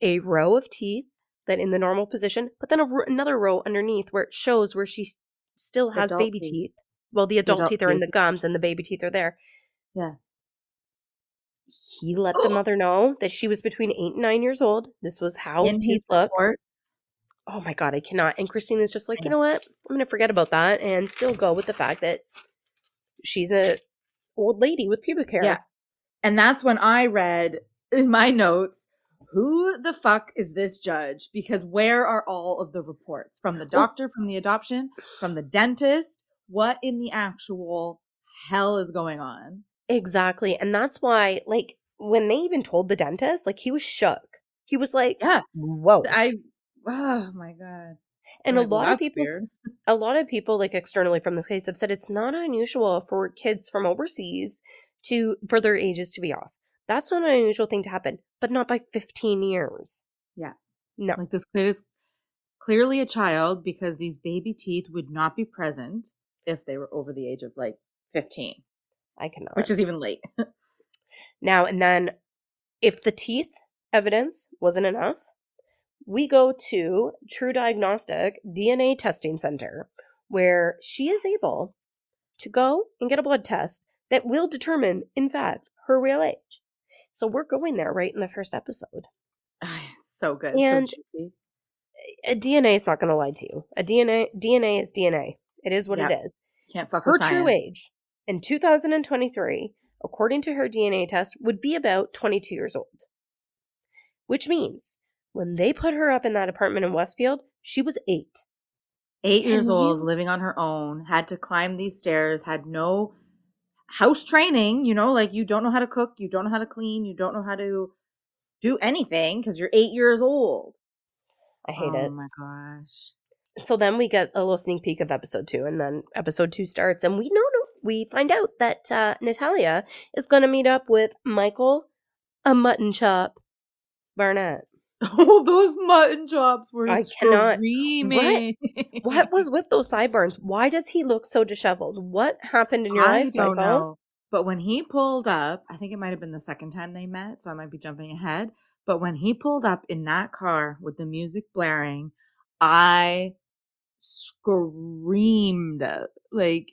a row of teeth that in the normal position, but then another row underneath where it shows where she s- still has Adult baby teeth. teeth. Well, the adult, adult teeth are in the gums and the baby teeth are there. Yeah. He let the mother know that she was between eight and nine years old. This was how In teeth look. reports, Oh my god, I cannot. And Christine is just like, you know. what? I'm gonna forget about that and still go with the fact that she's a old lady with pubic hair. Yeah. And that's when I read in my notes, who the fuck is this judge? Because where are all of the reports from the doctor, from the adoption, from the dentist? What in the actual hell is going on? Exactly. And that's why, like, when they even told the dentist, like he was shook. He was like, Yeah. Whoa. I, oh my God. and a lot of people weird. a lot of people like externally from this case have said it's not unusual for kids from overseas to for their ages to be off. That's not an unusual thing to happen, but not by 15 years. Yeah. No. Like this kid is clearly a child because these baby teeth would not be present if they were over the age of like 15, I cannot. which is even late. Now and then, if the teeth evidence wasn't enough, we go to TruDiagnostic DNA Testing Center, where she is able to go and get a blood test that will determine, in fact, her real age. So we're going there right in the first episode. so good. And-. A DNA is not going to lie to you. A DNA DNA is DNA. It is what Yep. it is. Can't fuck Her true age in 2023, according to her DNA test, would be about 22 years old. Which means when they put her up in that apartment in Westfield, she was eight. Eight Can years old, living on her own, had to climb these stairs, had no house training. You know, like you don't know how to cook, you don't know how to clean, you don't know how to do anything because you're eight years old. I hate oh it. Oh my gosh. So then we get a little sneak peek of episode two, and then episode two starts, and we know we find out that uh, Natalia is going to meet up with Michael, a mutton chop, Barnett. Oh, those mutton chops were I cannot- screaming. What was with those sideburns? Why does he look so disheveled? What happened in your I life, Michael? know. But when he pulled up, I think it might have been the second time they met, so I might be jumping ahead. But when he pulled up in that car with the music blaring, I screamed like,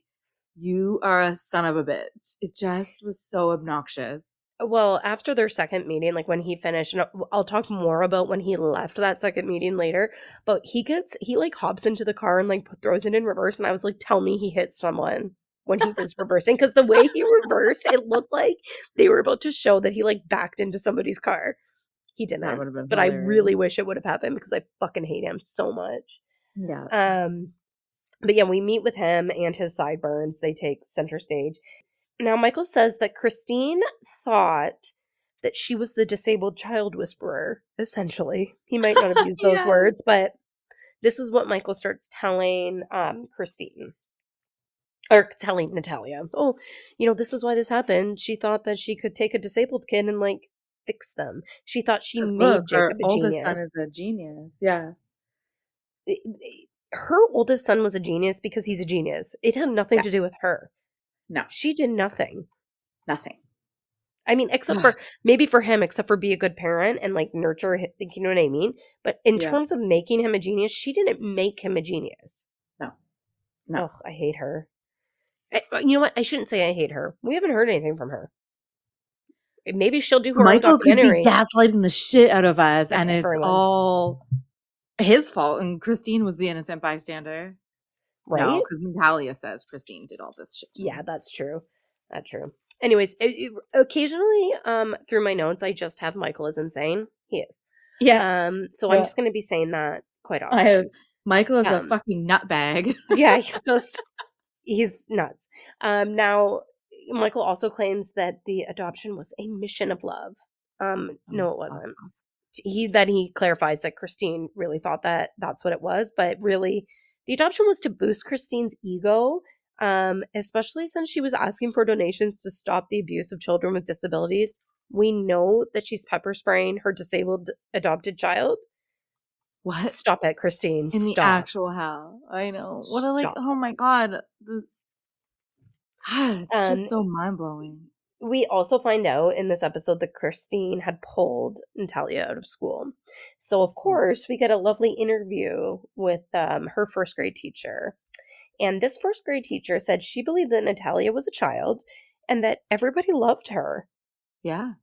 "You are a son of a bitch!" It just was so obnoxious. Well, after their second meeting, like when he finished, and I'll- talk more about when he left that second meeting later. But he gets he like hops into the car and like throws it in reverse, and I was like, "Tell me he hit someone." When he was reversing, because the way he reversed, it looked like they were about to show that he like backed into somebody's car. He didn't, but I really wish it would have happened because I fucking hate him so much. yeah. Um, but yeah, we meet with him and his sideburns. They take center stage. Now, Michael says that Christine thought that she was the disabled child whisperer, essentially. He might not have used those words, but this is what Michael starts telling um, Christine. Or telling Natalia, oh, you know, this is why this happened. She thought that she could take a disabled kid and like fix them. She thought she made look, her Jacob a oldest genius. son is a genius. Yeah. her oldest son was a genius because he's a genius. It had nothing Yeah. to do with her. No, She did nothing. nothing. I mean, except for maybe for him, except for be a good parent and like nurture. hi- You know what I mean? But in Yeah. terms of making him a genius, she didn't make him a genius. No. No. Ugh, I hate her. I, uh, you know what? I shouldn't say I hate her. We haven't heard anything from her. Eh, maybe she'll do her Michael own could be gaslighting the shit out of us, and it's all his fault. And Christine was the innocent bystander, right? Because Natalia says Christine did all this shit. to Yeah, him. that's true. That's true. Anyways, it, it- occasionally, um, through my notes, I just have Michael is insane. He is. yeah. Um, so Yeah. I'm just going to be saying that quite often. I have Michael is Um, a fucking nutbag. yeah, he's just he's nuts. Um, now Michael also claims that the adoption was a mission of love. Um, no, it wasn't. he then he clarifies that Christine really thought that that's what it was, but really the adoption was to boost Christine's ego, um, especially since she was asking for donations to stop the abuse of children with disabilities. We know that she's pepper spraying her disabled adopted child. What? Stop it, Christine. In the Stop. actual hell. I know. What a like Stop. oh my god. The, it's Um, just so mind blowing. We also find out in this episode that Christine had pulled Natalia out of school. So, of course, we get a lovely interview with um, her first grade teacher. And this first grade teacher said she believed that Natalia was a child and that everybody loved her. Yeah.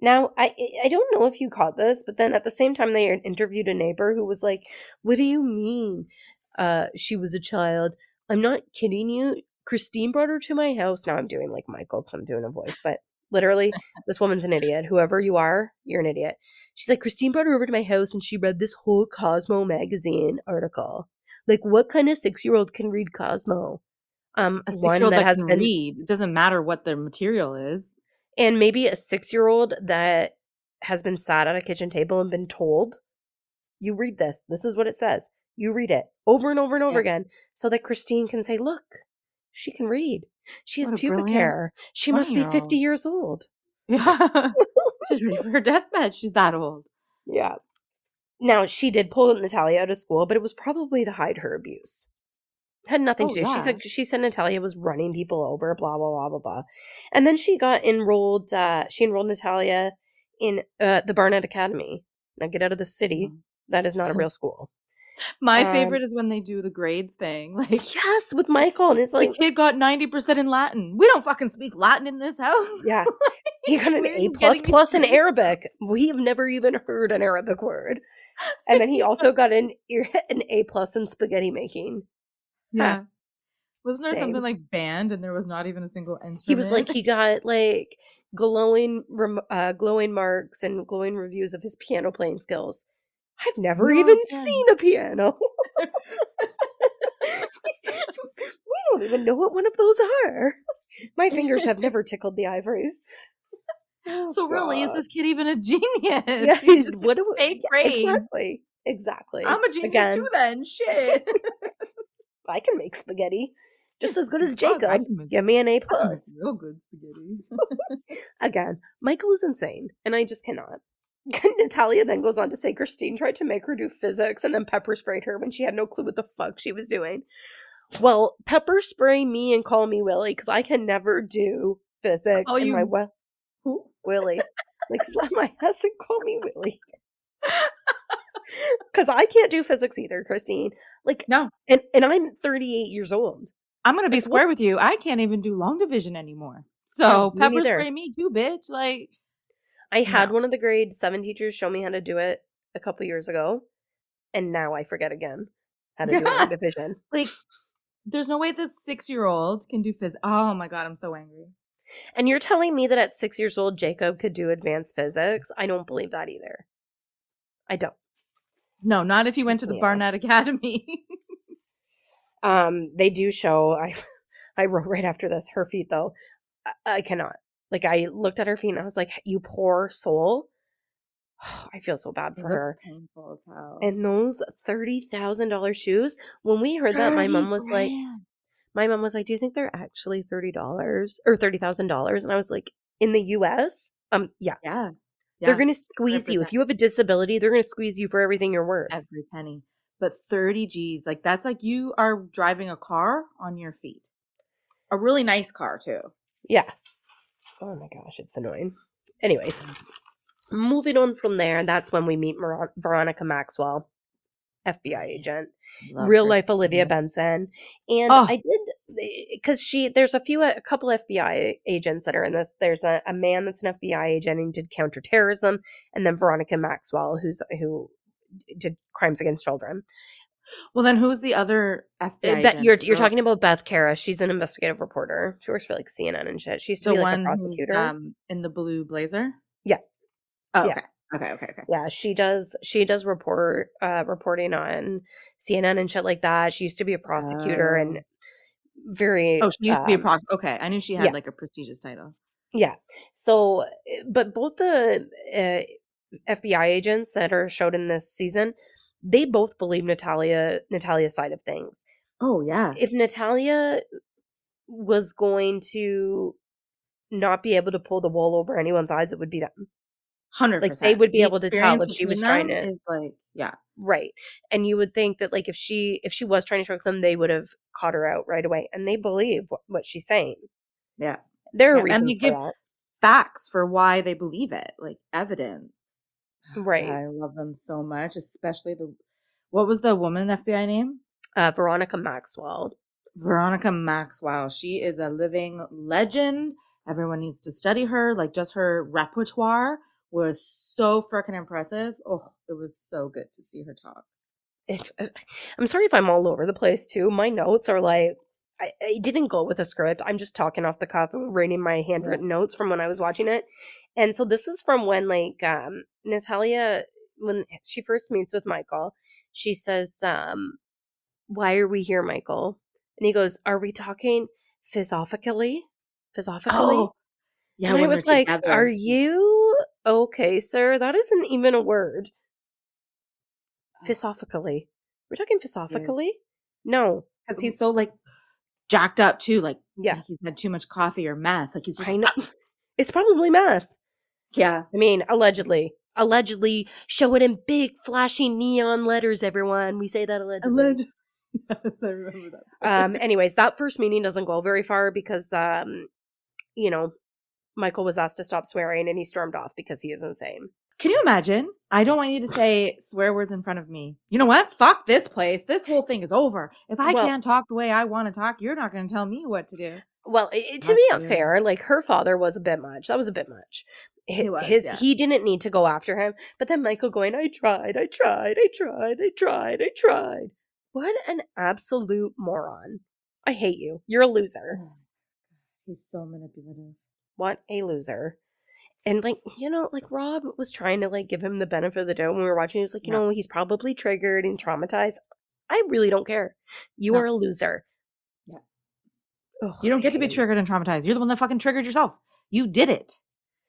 Now, I I don't know if you caught this, but then at the same time they interviewed a neighbor who was like, "What do you mean? Uh she was a child. I'm not kidding you. Christine brought her to my house. Now I'm doing like Michael cuz I'm doing a voice, but literally this woman's an idiot. Whoever you are, you're an idiot. She's like, "Christine brought her over to my house and she read this whole Cosmo magazine article. Like what kind of 6-year-old can read Cosmo?" Um A one that that has been read. It doesn't matter what the material is. and maybe a six year old that has been sat at a kitchen table and been told, you read this. This is what it says. You read it over and over and over Yeah. again so that Christine can say, look, she can read. She has pubic hair. She must be 50 years old. Yeah. She's ready for her deathbed. She's that old. Yeah. Now, she did pull Natalia out of school, but it was probably to hide her abuse. Had nothing Oh, to do. She said she said Natalia was running people over, blah blah blah blah blah. And then she got enrolled. Uh, she enrolled Natalia in uh, the Barnett Academy. Now get out of the city. Mhm. That is not a real school. My Um, favorite is when they do the grades thing. Like yes, with Michael, and it's the like, kid got 90% in Latin. We don't fucking speak Latin in this house. yeah, he got an A plus in Arabic. We have never even heard an Arabic word. And then he also got an an A plus in spaghetti making. Yeah. Wasn't there Same. something like band and there was not even a single instrument? he was like he got like glowing uh glowing marks and glowing reviews of his piano playing skills i've never No, even seen a piano we don't even know what one of those are my fingers have never tickled the ivories Oh, so really, is this kid even a genius? yeah He's just what do we, fake yeah, grades. exactly exactly I'm a genius Again, too then. Shit. i can make spaghetti just as good as jacob give me an A plus Real good spaghetti. Again, Michael is insane, and I just cannot. Natalia then goes on to say Christine tried to make her do physics and then pepper sprayed her when she had no clue what the fuck she was doing. Well, pepper spray me and call me Willie because I can never do physics in you- my we- Who? Willie. like slap my ass and call me Willie. Because I can't do physics either, Christine. Like No. and and I'm 38 years old. I'm gonna be Like, square what- with you. I can't even do long division anymore. So me pepper neither. spray me too, bitch. Like I had No. one of the grade seven teachers show me how to do it a couple years ago, and now I forget again how to do it in division. like there's no way that six year old can do phys. Oh my god, I'm so angry. And you're telling me that at six years old, Jacob could do advanced physics? I don't believe that either. I don't. No, not if you went to the Yeah. Barnett Academy. Um, they do show. I I wrote right after this her feet though. I, I cannot. Like I looked at her feet and I was like, "You poor soul." I feel so bad for her. painful as hell. And those thirty thousand dollars shoes. When we heard that, my mom was like, my mom was like, "Do you think they're actually thirty dollars or thirty thousand dollars?" And I was like, "In the U.S., um, yeah, yeah, they're gonna squeeze you. 100%. If you have a disability, they're gonna squeeze you for everything you're worth." every penny. But 30 G's, like that's like you are driving a car on your feet. A really nice car too. Yeah. Oh my gosh, it's annoying. Anyways, moving on from there, that's when we meet Ver- Veronica Maxwell, FBI agent, Love real life Olivia much. Benson, and Oh. I did because she there's a few a couple FBI agents that are in this. There's a, a man that's an FBI agent and did counterterrorism, and then Veronica Maxwell, who's who did crimes against children. Well, then who's the other FBI? That agent? you're you're talking about Beth Karas. She's an investigative reporter. She works for like CNN and shit. She used to the be like one a prosecutor. um, in the blue blazer. Yeah. Oh, Yeah. okay. Okay. Okay. Okay. Yeah, she does. She does report uh reporting on CNN and shit like that. She used to be a prosecutor and very. Oh, she used to be a um, prox. Okay, I knew she had yeah. like a prestigious title. Yeah. So, eh, but both the uh, FBI agents that are showed in this season, they both believe Natalia Natalia's side of things. Oh yeah. If Natalia was going to not be able to pull the wool over anyone's eyes, it would be them. Hundred Like they would be able to tell if she was trying to like yeah. right. And you would think that like if she if she was trying to trick them, they would have caught her out right away. And they believe what, what she's saying. Yeah. There are Yeah, and reasons they for give- that. Facts for why they believe it, like evidence. Right. I love them so much, especially the what was the woman FBI name? Uh, Veronica Maxwell. Veronica Maxwell. She is a living legend. Everyone needs to study her. Like just her repertoire was so freaking impressive. Oh, it was so good to see her talk. It, I'm sorry if I'm all over the place too. My notes are like I, I didn't go with a script. I'm just talking off the cuff and reading my handwritten notes from when I was watching it. And so this is from when like um Natalia when she first meets with Michael, she says, um, why are we here, Michael? And he goes, Are we talking philosophically? Philosophically? Oh, yeah. and I was like, together. Are you okay, sir? That isn't even a word. Philosophically. We're talking philosophically? No. because he's so like jacked up too. Like Yeah. like he's had too much coffee or meth. Like he's just I know. It's probably meth. yeah. I mean, allegedly. Allegedly, show it in big, flashy neon letters, everyone. We say that allegedly. Alleged. yes, I remember that. um, anyways, that first meeting doesn't go very far because, um, you know, Michael was asked to stop swearing and he stormed off because he is insane. Can you imagine? I don't want you to say swear words in front of me. You know what? Fuck this place. This whole thing is over. If I Well- can't talk the way I want to talk, you're not going to tell me what to do. Well, i- i- to be unfair, like her father was a bit much. That was a bit much. Hi- He was, His yeah. he didn't need to go after him, but then Michael going, "I tried, I tried, I tried, I tried, I tried." What an absolute moron! I hate you. You're a loser. Oh He's so manipulative. What a loser. And like you know, like Rob was trying to like give him the benefit of the doubt when we were watching. He was like, you No. know, he's probably triggered and traumatized. I really don't care. You No. are a loser. Yeah. Ugh, You don't I get to be triggered and traumatized. You're the one that fucking triggered yourself. You did it.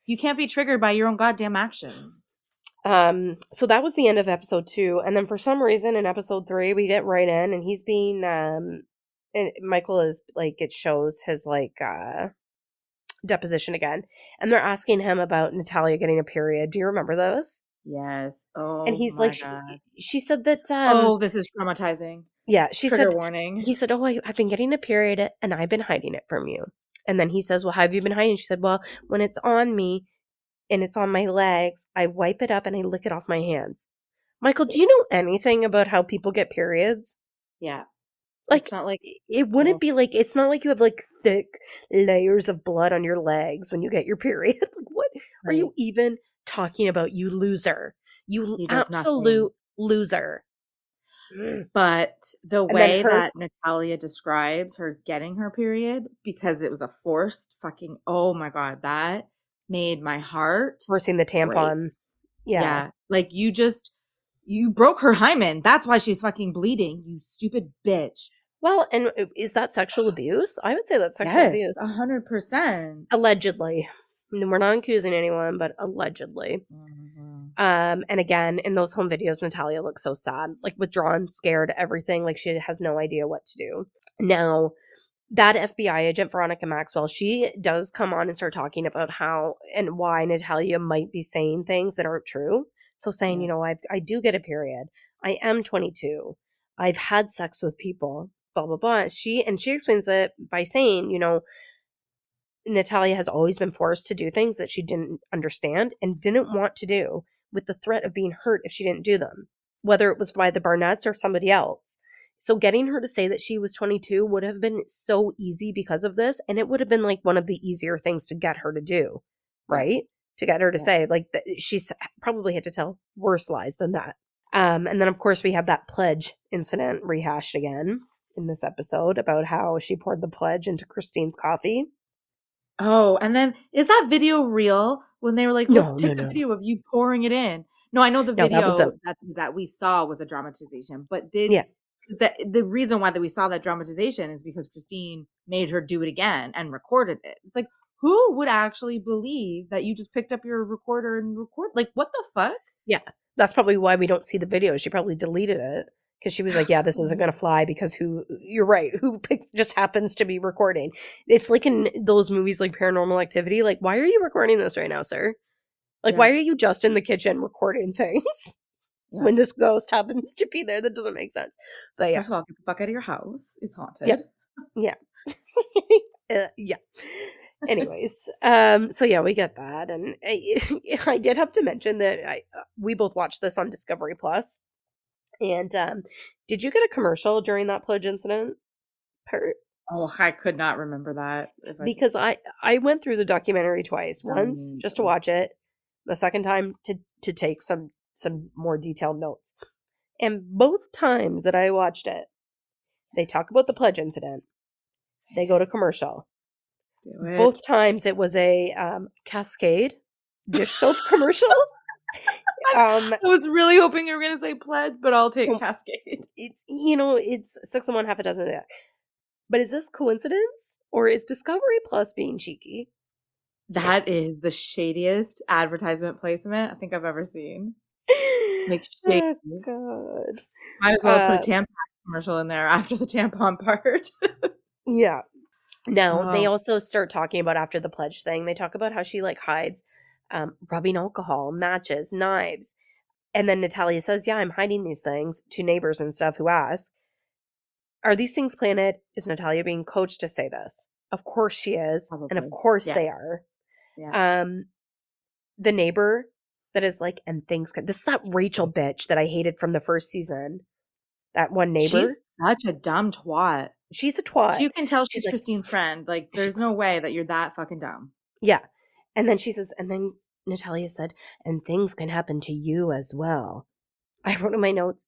You can't be triggered by your own goddamn actions. Um, so that was the end of episode two, and then for some reason in episode three we get right in, and he's being um, and Michael is like it shows his like uh deposition again, and they're asking him about Natalia getting a period. Do you remember those? Yes. Oh, and he's like, she, she said that um, oh, this is traumatizing. yeah, she Trigger said warning. he said, "Oh, I, I've been getting a period, and I've been hiding it from you." And then he says, "Well, how have you been hiding?" She said, "Well, when it's on me, and it's on my legs, I wipe it up and I lick it off my hands." Michael, do you know anything about how people get periods? yeah. Like, it's not like it wouldn't Oh. be like it's not like you have like thick layers of blood on your legs when you get your period. like, what are you even talking about? You loser! You does absolute loser! Mm. But the way her- that Natalia describes her getting her period, because it was a forced fucking, oh my God, that made my heart. Forcing the tampon. Yeah. Like you just, you broke her hymen. That's why she's fucking bleeding, you stupid bitch. Well, and is that sexual abuse? I would say that's sexual abuse. Yes, a hundred percent. Allegedly. We're not accusing anyone, but allegedly. Um, and again, in those home videos, Natalia looks so sad, like withdrawn, scared, everything. Like she has no idea what to do. Now, that FBI agent, Veronica Maxwell, she does come on and start talking about how and why Natalia might be saying things that aren't true. So saying, you know, I I do get a period. I am 22. I've had sex with people. Blah blah blah. She and she explains it by saying, you know, Natalia has always been forced to do things that she didn't understand and didn't want to do with the threat of being hurt if she didn't do them, whether it was by the Barnetts or somebody else. So getting her to say that she was 22 would have been so easy because of this, and it would have been like one of the easier things to get her to do, right? To get her to Yeah. say like that she's probably had to tell worse lies than that. Um, and then of course we have that pledge incident rehashed again in this episode about how she poured the pledge into Christine's coffee. Oh, and then is that video real? When they were like, No, "Look, take no, the no. video of you pouring it in." No, I know the that video was a- that that we saw was a dramatization, but did Yeah. the the reason why that we saw that dramatization is because Christine made her do it again and recorded it. It's like, who would actually believe that you just picked up your recorder and record? Like, what the fuck? Yeah. That's probably why we don't see the video. She probably deleted it because she was like, "Yeah, this isn't gonna fly." Because who? You're right. Who picks just happens to be recording? It's like in those movies, like Paranormal Activity. Like, why are you recording this right now, sir? Like, Yeah. why are you just in the kitchen recording things Yeah. when this ghost happens to be there? That doesn't make sense. But yeah, First of all, get the fuck out of your house. It's haunted. uh, yeah. Anyways, um, so yeah, we get that, and I, I did have to mention that I uh, we both watched this on Discovery Plus, and um, did you get a commercial during that pledge incident part? Oh, I could not remember that. I- Because I I went through the documentary twice, once just to watch it, the second time to to take some some more detailed notes, and both times that I watched it, they talk about the pledge incident. They go to commercial. Both times it was a um, Cascade dish soap commercial. Um, I was really hoping you were going to say pledge, but I'll take Oh. Cascade. it's you know it's six and one half a dozen of that. But is this coincidence or is Discovery Plus being cheeky? That is the shadiest advertisement placement I think I've ever seen. Like shady. oh, God. Might as well Uh, put a tampon commercial in there after the tampon part. Yeah. Now they Oh. also start talking about after the pledge thing. They talk about how she like hides um, rubbing alcohol, matches, knives, and then Natalia says, "Yeah, I'm hiding these things to neighbors and stuff who ask." Are these things planted? Is Natalia being coached to say this? Of course she is, and of course Yeah. they are. yeah. Um, the neighbor that is like, and things. This is that Rachel bitch that I hated from the first season. That one neighbor. She's such a dumb twat. She's, a twat. You can tell she's, She's like- Christine's friend. Like, She- there's no way that you're that fucking dumb. Yeah. And then she says, and then Natalia said, and things can happen to you as well. I wrote in my notes,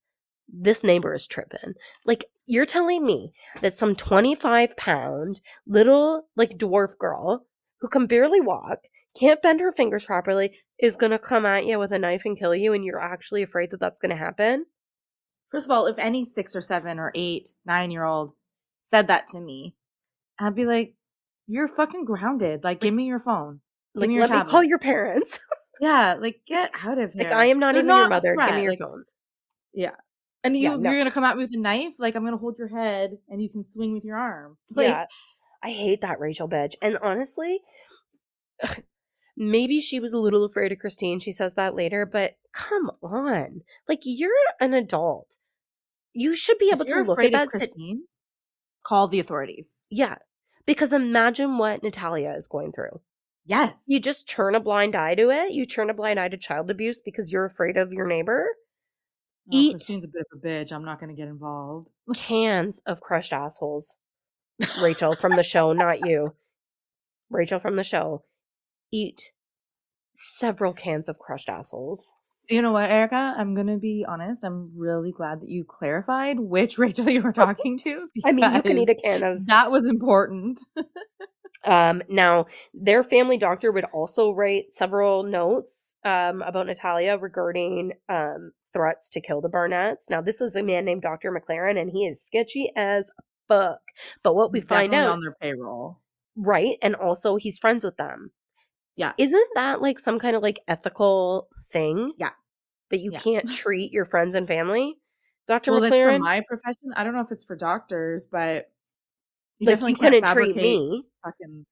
this neighbor is tripping. Like, you're telling me that some 25 pound little, like, dwarf girl who can barely walk, can't bend her fingers properly, is going to come at you with a knife and kill you, and you're actually afraid that that's going to happen? First of all, if any six or seven or eight, nine year old said that to me, I'd be like, you're fucking grounded. Like, give me your phone. Like, me your let me call your parents. Yeah, like, get out of here. like, I am not They're even your a mother. Give me your Like, phone. Yeah. And you, Yeah, no. you're gonna come at me with a knife? Like I'm gonna hold your head and you can swing with your arms. Like, yeah, I hate that Rachel bitch. And honestly, maybe she was a little afraid of Christine. She says that later, but come on, like you're an adult. You should be able to look at that. Christine, call the authorities. yeah, because imagine what Natalia is going through. Yes. You just turn a blind eye to it. You turn a blind eye to child abuse because you're afraid of your neighbor. Oh, eat- Christine's a bit of a bitch. I'm not gonna get involved. Cans of crushed assholes. Rachel from the show, not you. Rachel from the show. Eat several cans of crushed assholes. You know what, Erica? I'm gonna be honest. I'm really glad that you clarified which Rachel you were talking to. I mean, you can eat a can of. That was important. Um, now, their family doctor would also write several notes um, about Natalia regarding um, threats to kill the Barnetts. Now, this is a man named Dr. McLaren, and he is sketchy as fuck. But what we He's find out, on their payroll. right, and also he's friends with them. Yeah. Isn't that like some kind of like ethical thing? Yeah. That you Yeah. can't treat your friends and family? Dr. Well, that's for McLaren? my profession. I don't know if it's for doctors, but you like, definitely you couldn't treat me. fucking.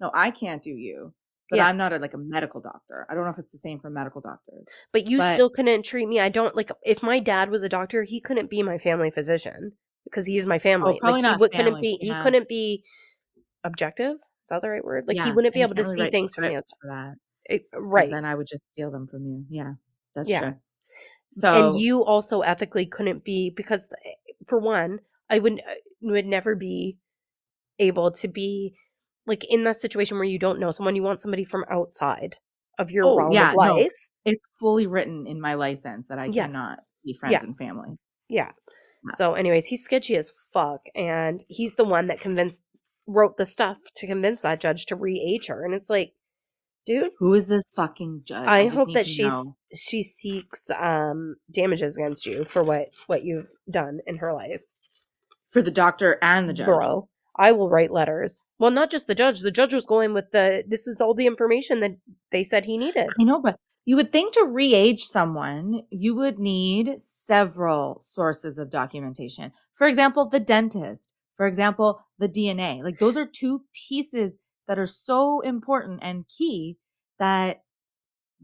No, I can't do you, but Yeah. I'm not a, like a medical doctor. I don't know if it's the same for medical doctors. But you But- still couldn't treat me. I don't like if my dad was a doctor, he couldn't be my family physician because he is my family. Oh, probably like, he not couldn't family, be. He yeah. couldn't be objective. Is that the right word? Like he wouldn't be able to see things from the outside. for that. It- right. Then I would just steal them from you. Yeah, that's Yeah. true. So and you also ethically couldn't be because, eh, for one, I would would never be able to be like in that situation where you don't know someone. You want somebody from outside of your Oh, realm yeah, of no. life. it's fully written in my license that I Yeah. cannot see friends Yeah. and family. Yeah. So, anyways, he's sketchy as fuck, and he's the one that convinced wrote the stuff to convince that judge to re-age her, and it's like, dude, Who is this fucking judge? I, just hope that she's know. she seeks um damages against you for what what you've done in her life, for the doctor and the judge. bro. I will write letters. Well, not just the judge. The judge was going with the this is all the information that they said he needed. I know, but you would think to re-age someone, you would need several sources of documentation. For example, the dentist. For example, the DNA. Like those are two pieces that are so important and key that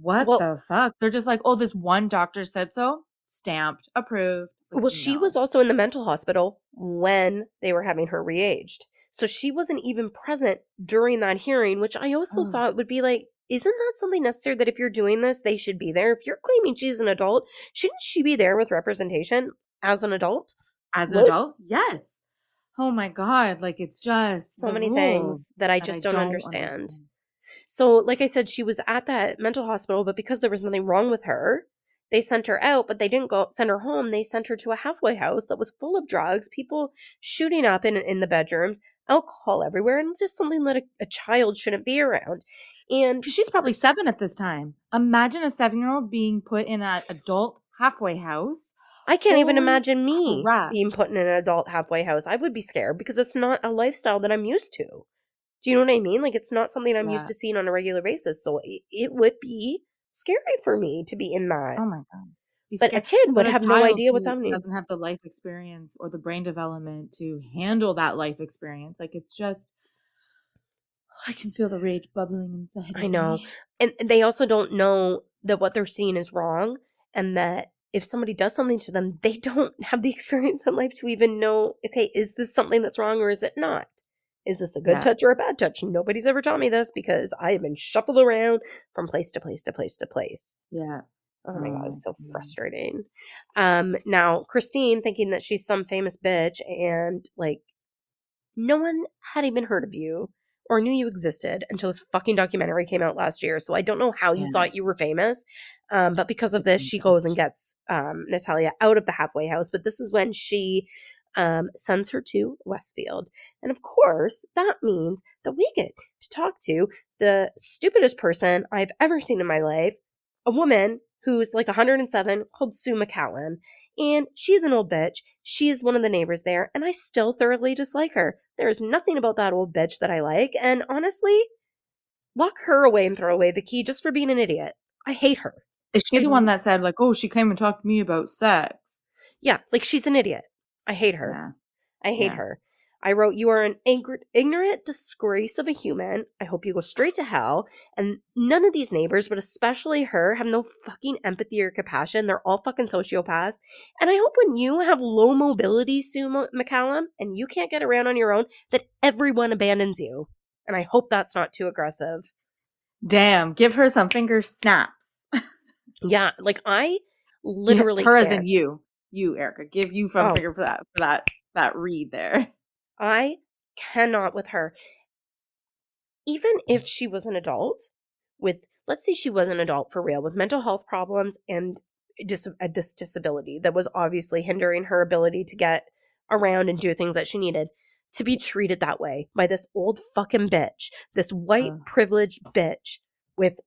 what Well- the fuck? They're just like, oh, this one doctor said so, stamped, approved. Well, she no. was also in the mental hospital when they were having her re-aged. So she wasn't even present during that hearing, which I also Oh. thought would be like, isn't that something necessary that if you're doing this, they should be there? If you're claiming she's an adult, shouldn't she be there with representation as an adult? as an What? adult. Yes. Oh my god! Like it's just So many things that I that just don't, understand. So, like I said, she was at that mental hospital, but because there was nothing wrong with her, they sent her out, but they didn't go send her home. They sent her to a halfway house that was full of drugs, people shooting up in in the bedrooms, alcohol everywhere, and it's just something that a, a child shouldn't be around. And She's probably seven at this time. Imagine a seven-year-old being put in an adult halfway house. I can't even imagine me crap. being put in an adult halfway house. I would be scared because it's not a lifestyle that I'm used to. Do you know what I mean? Like it's not something I'm Yeah. used to seeing on a regular basis. So it, it would be scary for me to be in that. Oh my god! Be but a kid would But have no idea what's happening. Doesn't have the life experience or the brain development to handle that life experience. Like it's just, I can feel the rage bubbling inside. I know. me. And they also don't know that what they're seeing is wrong and that if somebody does something to them, they don't have the experience in life to even know, okay, is this something that's wrong or is it not? Is this a good Yeah. touch or a bad touch? Nobody's ever taught me this because I have been shuffled around from place to place to place to place. Yeah. Oh my god, Oh, it's so yeah. frustrating. Um now Christine thinking that she's some famous bitch and like no one had even heard of you or knew you existed until this fucking documentary came out last year. So I don't know how you Yeah. thought you were famous. Um but because of this she goes and gets um Natalia out of the halfway house, but this is when she um sends her to Westfield. And of course, that means that we get to talk to the stupidest person I've ever seen in my life, a woman who's like 107 called Sue McCallan. And she's an old bitch. She's one of the neighbors there, and I still thoroughly dislike her. There is nothing about that old bitch that I like, and honestly, lock her away and throw away the key just for being an idiot. I hate her. Is she the one that said like, "Oh, she came and talked to me about sex"? Yeah, like she's an idiot. I hate her. Yeah. I hate Yeah. her. I wrote, You are an angr- ignorant disgrace of a human. I hope you go straight to hell. And none of these neighbors, but especially her, have no fucking empathy or compassion. They're all fucking sociopaths. And I hope when you have low mobility, Sue McCallum, and you can't get around on your own, that everyone abandons you. And I hope that's not too aggressive. Damn, give her some finger snaps. Yeah, like I literally her as can't. in you, you Erica. Give you from Oh. for that for that that read there. I cannot with her. Even if she was an adult with, let's say she was an adult for real with mental health problems and dis- a dis- disability that was obviously hindering her ability to get around and do things that she needed, to be treated that way by this old fucking bitch, this white Ugh. privileged bitch with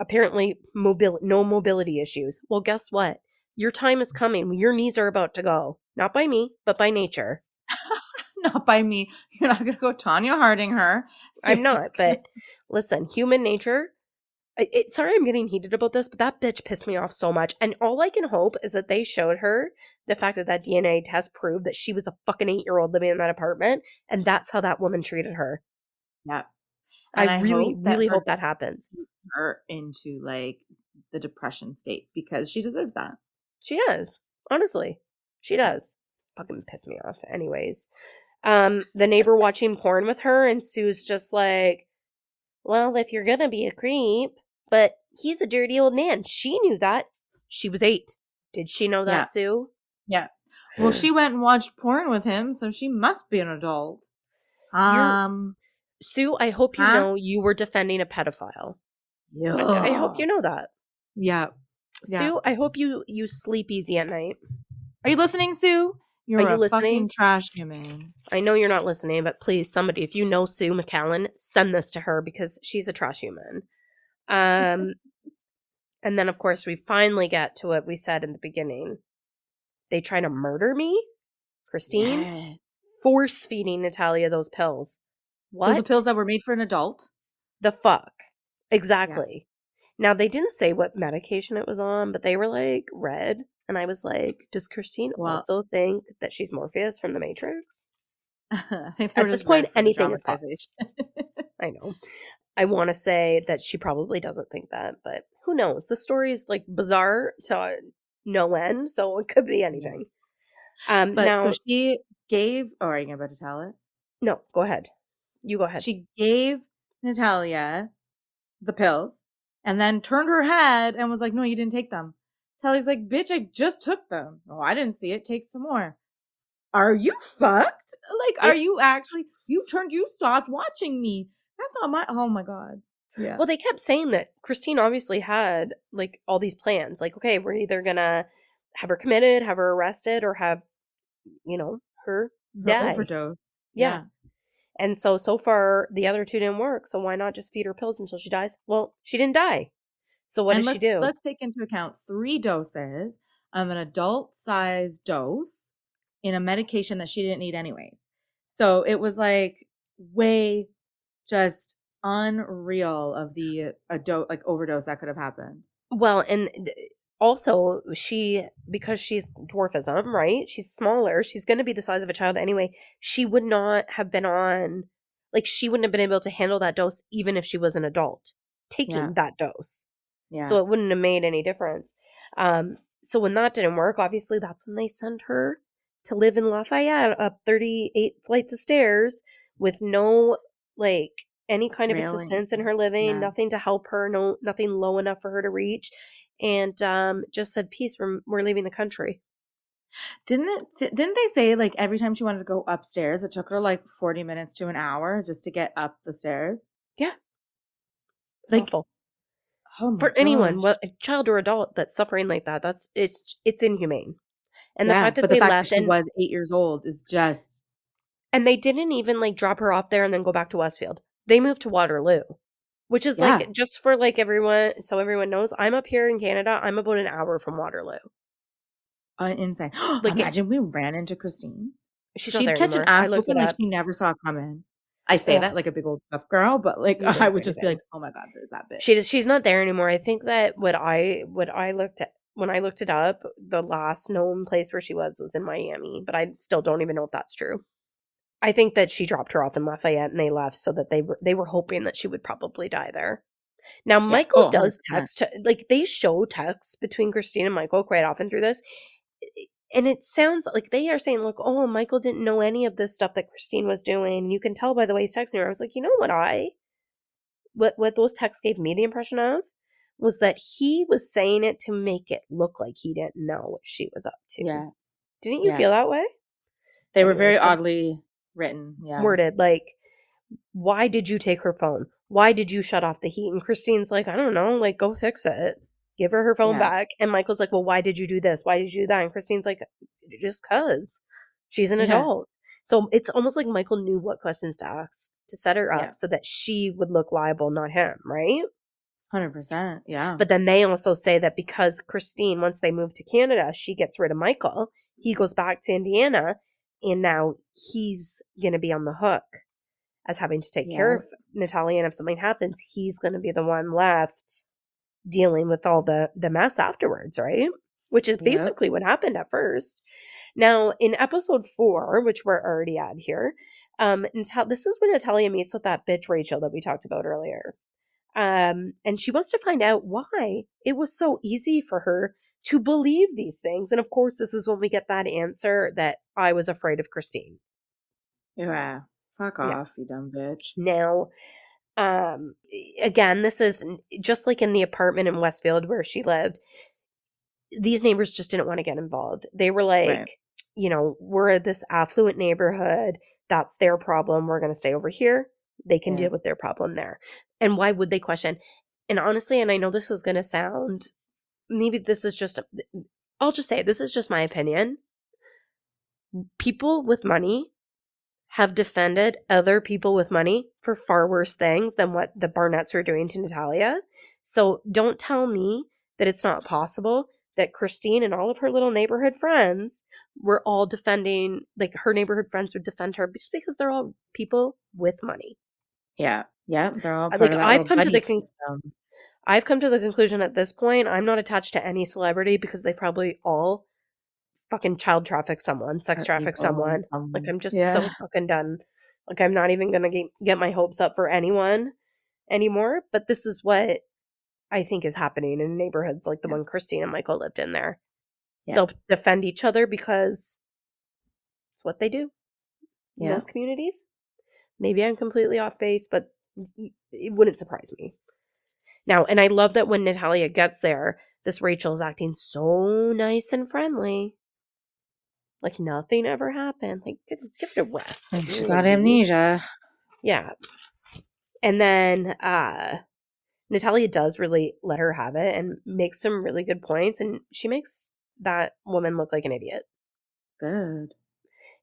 apparently mobil- no mobility issues. Well, guess what? Your time is coming. Your knees are about to go. Not by me, but by nature. not by me. You're not gonna go Tonya Harding her. I'm You're not, just gonna- but listen, human nature. I- It, sorry, I'm getting heated about this, but that bitch pissed me off so much. And all I can hope is that they showed her the fact that that DNA test proved that she was a fucking eight year old living in that apartment, and that's how that woman treated her. yeah. And I really, hope really hope that happens. her into like the depression state because she deserves that. She does, honestly, she does. Fucking piss me off. Anyways, um, the neighbor watching porn with her, and Sue's just like, "Well, if you're gonna be a creep, but he's a dirty old man." She knew that. She was eight. Did she know that, Yeah. Sue? Yeah. Well, she went and watched porn with him, so she must be an adult. You're- Um, Sue, I hope you Huh? know you were defending a pedophile. I, I hope you know that. Yeah. Yeah. Sue, I hope you you sleep easy at night. Are you listening, Sue? You're Are you a listening? fucking trash human. I know you're not listening, but please, somebody, if you know Sue McCallan, send this to her because she's a trash human. Um, and then, of course, we finally get to what we said in the beginning. They try to murder me, Christine. Yeah. force feeding Natalia those pills. What? Those are pills that were made for an adult. the fuck? Exactly. Now they didn't say what medication it was on, but they were like red. And I was like, does Christine also think that she's Morpheus from the Matrix? At this point, red for the anything is possible. I know. I want to say that she probably doesn't think that, but who knows? The story is like bizarre to no end, so it could be anything. Um, but now, so she gave. Oh, are you about to tell it? no, go ahead. You go ahead. She gave Natalia the pills and then turned her head and was like, No, you didn't take them. Talia's like, Bitch, I just took them. Oh, I didn't see it. Take some more. Are you fucked? Like, are you actually? You turned, you stopped watching me. That's not my. Oh my God. Yeah. Well, they kept saying that Christine obviously had like all these plans. Like, okay, we're either gonna have her committed, have her arrested, or have, you know, her Her die. overdose. Yeah. And so, so far, the other two didn't work. So why not just feed her pills until she dies? Well, she didn't die. So what and does she do? Let's take into account three doses of an adult size dose in a medication that she didn't need anyways. So it was like way just unreal of the a do- like overdose that could have happened. Well, and also she because she's dwarfism, right? She's smaller. She's going to be the size of a child anyway. She would not have been on like she wouldn't have been able to handle that dose even if she was an adult taking Yeah. that dose. Yeah. So it wouldn't have made any difference. Um so when that didn't work, obviously that's when they sent her to live in Lafayette up 38 flights of stairs with no like any kind of Railing. assistance in her living, Yeah. nothing to help her, no nothing low enough for her to reach and um just said peace we're, we're leaving the country. didn't it didn't they say like every time she wanted to go upstairs it took her like 40 minutes to an hour just to get up the stairs? It's Like, awful. Oh For anyone, gosh. what a child or adult that's suffering like that, that's it's it's inhumane. And the Yeah, fact that they the fact left that she and was 8 years old is just And they didn't even like drop her off there and then go back to Westfield. They moved to Waterloo, which is Yeah. like just for like everyone, so everyone knows. I'm up here in Canada. I'm about an hour from Waterloo. uh, insane. Like, it- Imagine we ran into Christine. She'd catch an anymore. I ass it whooping like she never saw it coming. I say Ugh. that like a big old tough girl, but like I would just be like, oh my god, there's that bitch. She does, she's not there anymore. I think that what I what I looked at when I looked it up, the last known place where she was was in Miami, but I still don't even know if that's true. I think that she dropped her off in Lafayette and they left so that they were they were hoping that she would probably die there. Now Michael Oh, does 100%. text like they show texts between Christine and Michael quite often through this. Eh, and it sounds like they are saying, look, oh, Michael didn't know any of this stuff that Christine was doing. You can tell by the way he's texting her. I was like, you know what I what what those texts gave me the impression of was that he was saying it to make it look like he didn't know what she was up to. yeah, Didn't you Yeah. feel that way? they were very oddly written. Yeah, Worded like, why did you take her phone? Why did you shut off the heat? And Christine's like, I don't know, like go fix it. Give her her phone Yeah. back. And Michael's like, well, why did you do this? Why did you do that? And Christine's like, just cause she's an Yeah. adult. So it's almost like Michael knew what questions to ask to set her up Yeah. so that she would look liable, not him, right? hundred percent. Yeah, But then they also say that because Christine, once they move to Canada, she gets rid of Michael. He goes back to Indiana, and now he's going to be on the hook as having to take care of Natalia. And if something happens, he's going to be the one left dealing with all the the mess afterwards, right? Which is basically what happened at first. Now, in episode four, which we're already at here, um, Natal- this is when Natalia meets with that bitch Rachel that we talked about earlier. Um, and she wants to find out why it was so easy for her to believe these things. And of course, this is when we get that answer that I was afraid of Christine. yeah. Fuck Yeah. off, you dumb bitch. Now, um, again, this is just like in the apartment in Westfield where she lived. These neighbors just didn't want to get involved. They were like, Right. you know, we're this affluent neighborhood. That's their problem. We're going to stay over here. They can Yeah. deal with their problem there. And why would they question? And honestly, and I know this is going to sound, maybe this is just, I'll just say this is just my opinion. People with money have defended other people with money for far worse things than what the Barnetts were doing to Natalia. So don't tell me that it's not possible that Christine and all of her little neighborhood friends were all defending, like her neighborhood friends would defend her just because they're all people with money. Yeah. Yeah. They're all like I've come to the con- I've come to the conclusion at this point I'm not attached to any celebrity because they probably all fucking child traffic someone, sex traffic someone. Like I'm just yeah. so fucking done. Like I'm not even gonna get, get my hopes up for anyone anymore. But this is what I think is happening in neighborhoods like the yeah. one Christine and Michael lived in there. Yeah. They'll defend each other because it's what they do in those communities. Maybe I'm completely off base, but it wouldn't surprise me. Now, and I love that when Natalia gets there, this Rachel is acting so nice and friendly. Like nothing ever happened. Like give, it a rest. She got amnesia. Yeah. And then uh Natalia does really let her have it and makes some really good points and she makes that woman look like an idiot. Good.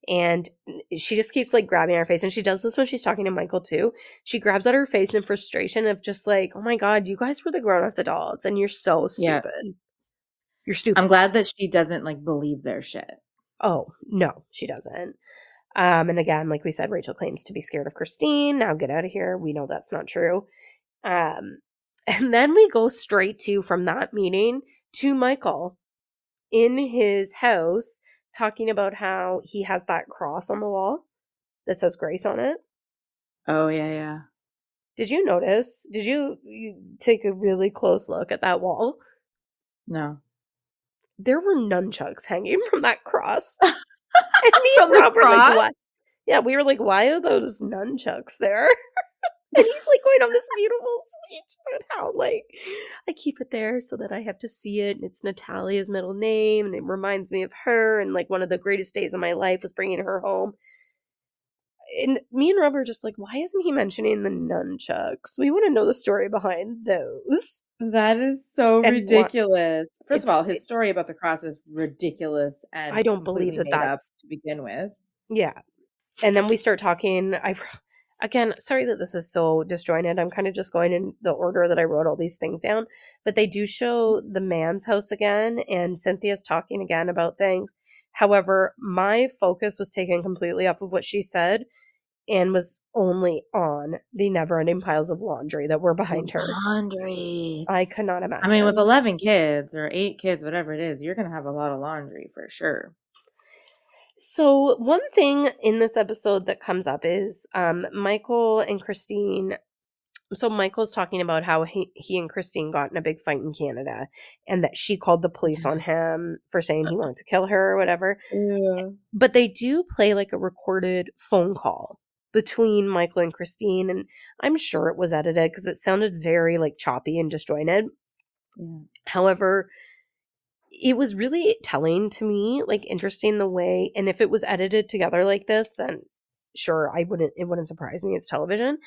And she just keeps like grabbing her face and she does this when she's talking to Michael too. She grabs at her face in frustration of just like, "Oh my god, you guys were the grown-ups adults and you're so stupid." Yeah. You're stupid. I'm glad that she doesn't like believe their shit. Oh, no, she doesn't. Um, and again, like we said, Rachel claims to be scared of Christine. Now get out of here. We know that's not true. Um, and then we go straight to from that meeting to Michael in his house talking about how he has that cross on the wall that says grace on it. Oh, yeah, yeah. Did you notice? Did you, you take a really close look at that wall? No there were nunchucks hanging from that cross. and me and Rob were like, what? Yeah, we were like, why are those nunchucks there? and he's like going on this beautiful speech about how like I keep it there so that I have to see it, and it's Natalia's middle name, and it reminds me of her, and like one of the greatest days of my life was bringing her home and me and Rob are just like, why isn't he mentioning the nunchucks? We want to know the story behind those. That is so and ridiculous. First of all, his story about the cross is ridiculous, and I don't believe that that's to begin with. Yeah, and then we start talking. I again, sorry that this is so disjointed. I'm kind of just going in the order that I wrote all these things down, but they do show the Mans' house again, and Cynthia's talking again about things. However, my focus was taken completely off of what she said and was only on the never ending piles of laundry that were behind her. Laundry. I could not imagine. I mean, with 11 kids or eight kids, whatever it is, you're going to have a lot of laundry for sure. So, one thing in this episode that comes up is um, Michael and Christine so Michael's talking about how he, he and Christine got in a big fight in Canada and that she called the police on him for saying he wanted to kill her or whatever. Yeah. But they do play like a recorded phone call between Michael and Christine and I'm sure it was edited because it sounded very like choppy and disjointed. Yeah. However, it was really telling to me, like interesting the way and if it was edited together like this, then sure I wouldn't it wouldn't surprise me it's television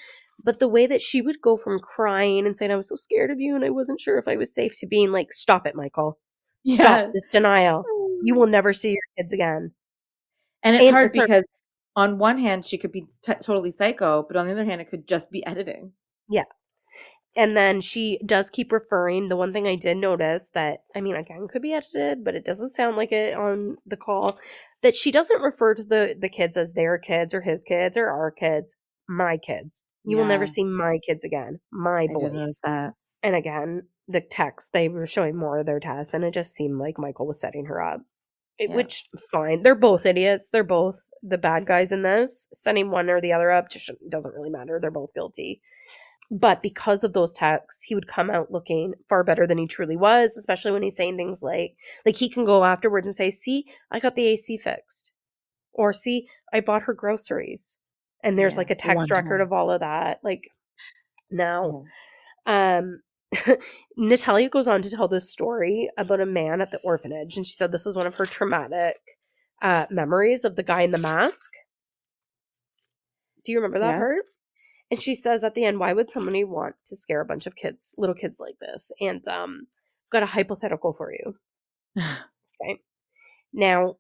but the way that she would go from crying and saying I was so scared of you and I wasn't sure if I was safe to being like stop it Michael. Stop yeah. this denial. You will never see your kids again. And it's and hard because on one hand she could be t- totally psycho but on the other hand it could just be editing. Yeah and then she does keep referring the one thing i did notice that i mean again could be edited but it doesn't sound like it on the call that she doesn't refer to the the kids as their kids or his kids or our kids my kids. You yeah. will never see my kids again my boys. and again the text they were showing more of their tests and it just seemed like michael was setting her up. It, yeah. which fine they're both idiots they're both the bad guys in this. Setting one or the other up doesn't really matter they're both guilty but because of those texts he would come out looking far better than he truly was especially when he's saying things like like he can go afterwards and say see i got the ac fixed. Or see i bought her groceries. And there's yeah, like a text record of all of that like now yeah. um natalia goes on to tell this story about a man at the orphanage and she said this is one of her traumatic uh memories of the guy in the mask. Do you remember that yeah. part and she says at the end, why would somebody want to scare a bunch of kids, little kids like this? And um, I've got a hypothetical for you. okay. Now,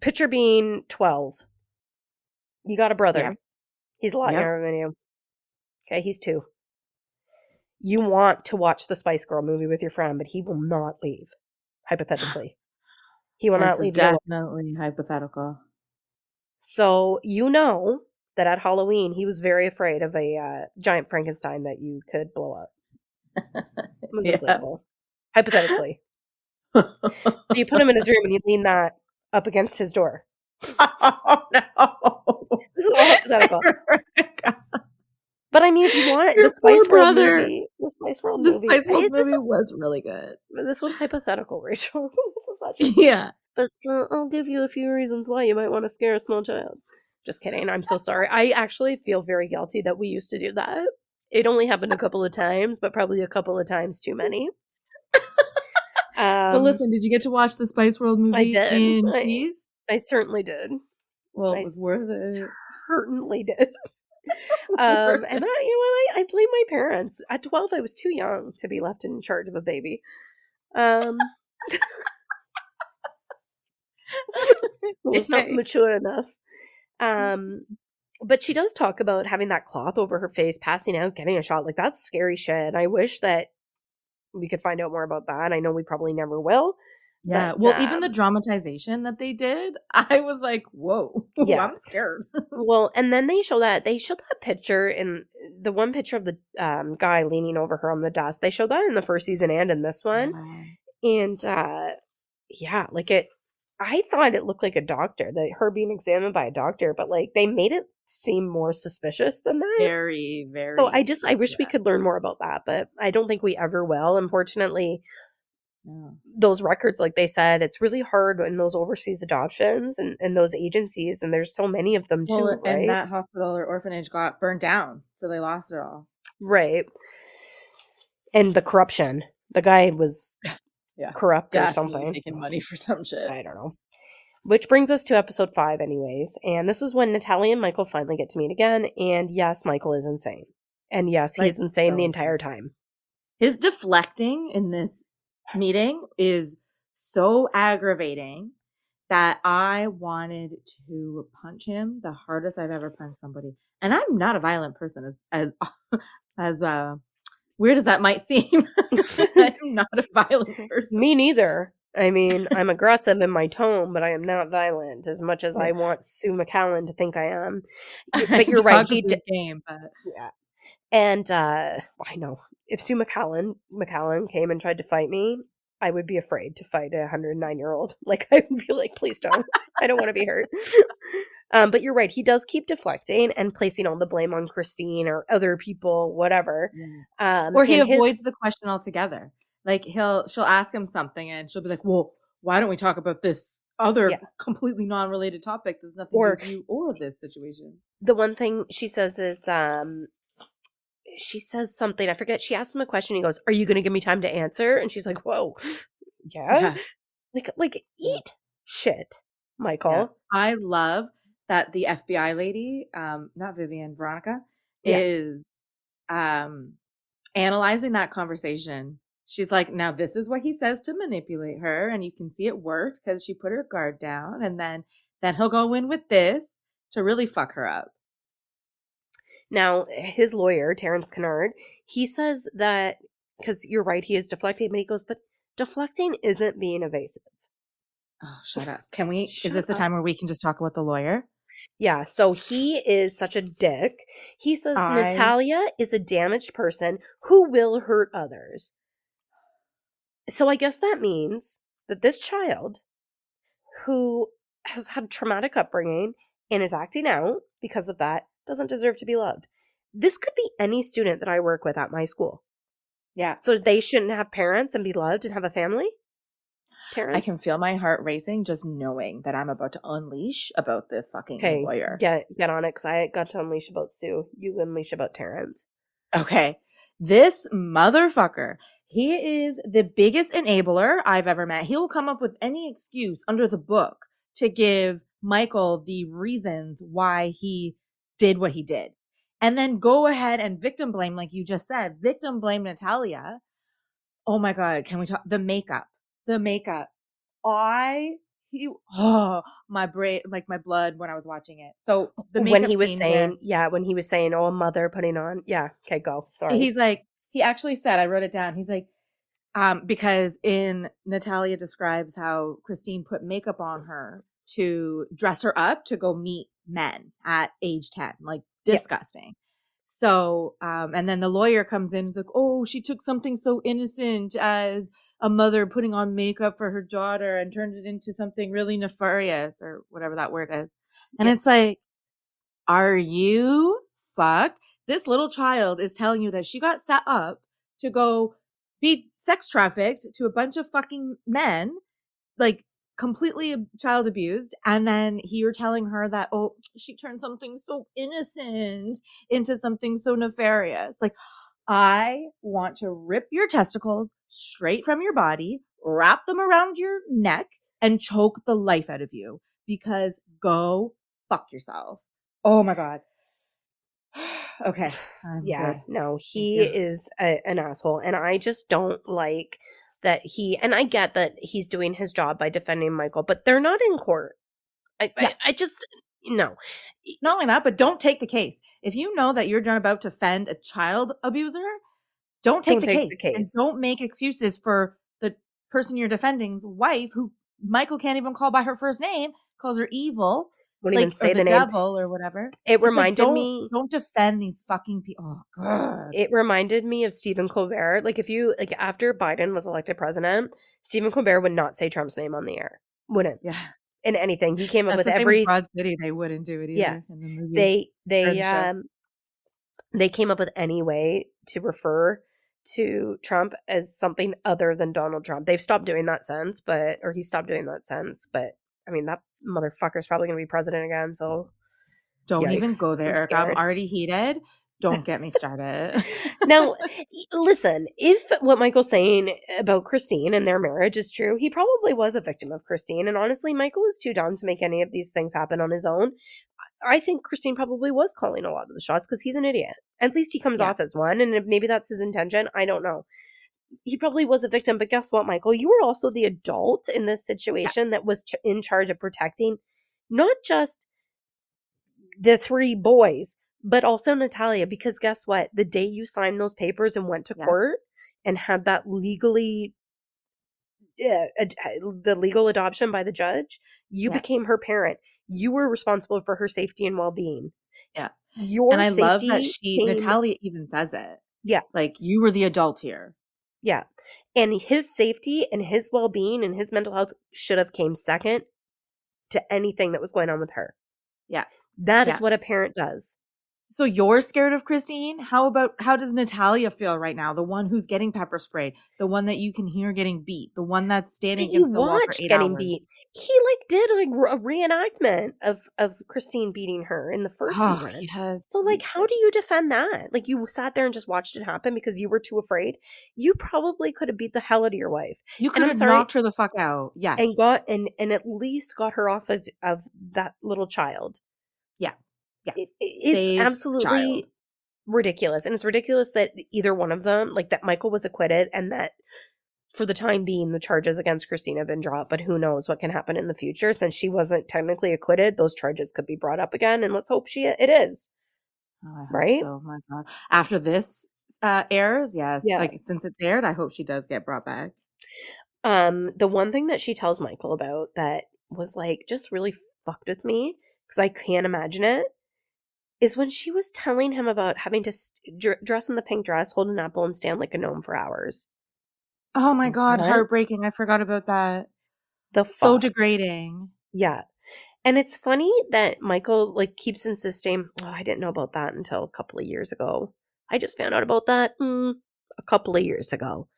picture being 12. You got a brother. Yeah. He's a lot yep. younger than you. Okay, he's two. you want to watch the Spice Girl movie with your friend, but he will not leave. Hypothetically, he will This not leave. definitely hypothetical. So you know that at Halloween he was very afraid of a uh, giant Frankenstein that you could blow up. It was Yeah. inflatable. Hypothetically, so you put him in his room and you lean that up against his door. oh no! This is all hypothetical. But I mean, if you want Your the Spice World brother. movie, the Spice World the movie, Spice World it- movie was really good. this was hypothetical, Rachel. this is such. Yeah. but uh, I'll give you a few reasons why you might want to scare a small child. Just kidding. I'm so sorry. I actually feel very guilty that we used to do that. It only happened a couple of times, but probably a couple of times too many. Um, but listen, did you get to watch the Spice World movie I did. in I-? I certainly did. Well, it was worth it. certainly did. um, and I, you know, I, I blame my parents. At twelve, I was too young to be left in charge of a baby. Um, I was not mature enough. Um, but she does talk about having that cloth over her face, passing out, getting a shot. Like that's scary shit. I wish that we could find out more about that. I know we probably never will. Yeah. But, well, even the um, dramatization that they did, I was like, whoa. Yeah. I'm scared. Well, and then they show that they showed that picture in the one picture of the um, guy leaning over her on the desk. They showed that in the first season and in this one, and uh, yeah, like it. I thought it looked like a doctor, that her being examined by a doctor, but like they made it seem more suspicious than that. Very, very. So I just I wish we could learn more about that, but I don't think we ever will. Unfortunately, Yeah. those records, like they said, it's really hard in those overseas adoptions and, and those agencies, and there's so many of them too, Well, right? and that hospital or orphanage got burned down, so they lost it all. Right. And the corruption. The guy was Yeah. corrupt or something. taking money for some shit. I don't know. Which brings us to episode five, anyways. And this is when Natalia and Michael finally get to meet again. And yes, Michael is insane. And yes, Like, he's insane the entire time. His deflecting in this meeting is so aggravating that I wanted to punch him the hardest I've ever punched somebody. And I'm not a violent person as as as uh weird as that might seem. I'm not a violent person. Me neither. I mean, I'm aggressive in my tone, but I am not violent as much as I want Sue McCallan to think I am. But you're right. He did. game, but Yeah. And uh I know if Sue McCallan McCallan came and tried to fight me, I would be afraid to fight a 109 year old. Like I would be like, please don't. I don't want to be hurt. Um, but you're right. He does keep deflecting and placing all the blame on Christine or other people, whatever. Um, or he and his- avoids the question altogether. Like he'll she'll ask him something and she'll be like, "Well, why don't we talk about this other Yeah. completely non-related topic that's nothing Or- to do or this situation?" the one thing she says is um she says something i forget she asks him a question he goes are you going to give me time to answer and she's like whoa yeah, Yeah. like like eat shit michael Yeah. I love that the FBI lady, um, not Vivian, Veronica, Yeah. is um analyzing that conversation. She's like, now this is what he says to manipulate her, and you can see it worked because she put her guard down, and then then he'll go in with this to really fuck her up. now his lawyer terrence kinnard he says that because you're right he is deflecting but he goes but deflecting isn't being evasive Oh, shut up. Can we? Shut is this the up. time where we can just talk about the lawyer? Yeah, so he is such a dick. He says I- Natalia is a damaged person who will hurt others. So I guess that means that this child who has had traumatic upbringing and is acting out because of that doesn't deserve to be loved. This could be any student that I work with at my school. Yeah. So they shouldn't have parents and be loved and have a family? Terrence? I can feel my heart racing just knowing that I'm about to unleash about this fucking Okay, lawyer. get get on it because I got to unleash about Sue. You unleash about Terrence. Okay. This motherfucker, he is the biggest enabler I've ever met. He'll come up with any excuse under the book to give Michael the reasons why he did what he did. And then go ahead and victim blame, like you just said, victim blame Natalia. Oh my God. Can we talk? The makeup, the makeup. I, he, oh, my brain, like my blood when I was watching it. So the makeup when he was saying, where- yeah, when he was saying, "Oh, mother putting on," yeah, okay, go. Sorry, He's like, he actually said, I wrote it down. He's like, um, because in Natalia describes how Christine put makeup on her to dress her up to go meet men at age 10, like disgusting. So, um, and then the lawyer comes in and is like, oh, she took something so innocent as a mother putting on makeup for her daughter and turned it into something really nefarious or whatever that word is. And yeah. it's like, are you fucked? This little child is telling you that she got set up to go be sex trafficked to a bunch of fucking men, like completely child abused. And then you're telling her that, oh, she turned something so innocent into something so nefarious. Like, I want to rip your testicles straight from your body, wrap them around your neck, and choke the life out of you because go fuck yourself. Oh my God. okay. I'm yeah, good. no, he is a, an asshole. And I just don't like that he, and I get that he's doing his job by defending Michael, but they're not in court. I, yeah. I, I just, no. Not only that, but don't take the case. If you know that you're about to defend a child abuser, don't take, don't the, take case. the case. And don't make excuses for the person you're defending's wife, who Michael can't even call by her first name, calls her evil won't like, even say the, the devil or whatever. It reminded like, don't, me. Don't defend these fucking people. Oh god. It reminded me of Stephen Colbert. Like if you like after Biden was elected president, Stephen Colbert would not say Trump's name on the air. Wouldn't. Yeah. In anything, he came up That's with every Broad City. They wouldn't do it either. Yeah. The they they um they came up with any way to refer to Trump as something other than Donald Trump. They've stopped doing that since, but or he stopped doing that since, but I mean that motherfucker's probably going to be president again. So don't yikes. even go there. I'm, I'm already heated. Don't get me started. now, listen, if what Michael's saying about Christine and their marriage is true, he probably was a victim of Christine. And honestly, Michael is too dumb to make any of these things happen on his own. I think Christine probably was calling a lot of the shots because he's an idiot. At least he comes yeah. off as one. And maybe that's his intention. I don't know he probably was a victim, but guess what, Michael? You were also the adult in this situation yeah. that was ch- in charge of protecting not just the three boys, but also Natalia. Because guess what? The day you signed those papers and went to yeah. court and had that legally, uh, ad- the legal adoption by the judge, you yeah. became her parent. You were responsible for her safety and well being. Yeah. Your and I love that she, Natalia even says it. Yeah. Like you were the adult here. Yeah. And his safety and his well-being and his mental health should have came second to anything that was going on with her. Yeah. That yeah. is what a parent does. So you're scared of Christine? How about how does Natalia feel right now? The one who's getting pepper sprayed, the one that you can hear getting beat, the one that's standing in the wall for eight getting hours. beat. He like did a, a, reenactment of of Christine beating her in the first oh, season. Yes. So like, how do you defend that? Like you sat there and just watched it happen because you were too afraid. You probably could have beat the hell out of your wife. You could have sorry, knocked her the fuck out. Yes, and got and and at least got her off of of that little child. Yeah. It, it's absolutely child. ridiculous. And it's ridiculous that either one of them, like that Michael was acquitted and that for the time being, the charges against Christina have been dropped, but who knows what can happen in the future. Since she wasn't technically acquitted, those charges could be brought up again, and let's hope she it is. Oh, right? So. My God, after this uh, airs, yes, yeah. Like since it's aired, I hope she does get brought back. Um, the one thing that she tells Michael about that was like just really fucked with me because I can't imagine it is when she was telling him about having to st- dress in the pink dress, hold an apple, and stand like a gnome for hours. Oh my god, what? heartbreaking! I forgot about that. The fuck? so degrading. Yeah, and it's funny that Michael like keeps insisting. Oh, I didn't know about that until a couple of years ago. I just found out about that mm, a couple of years ago.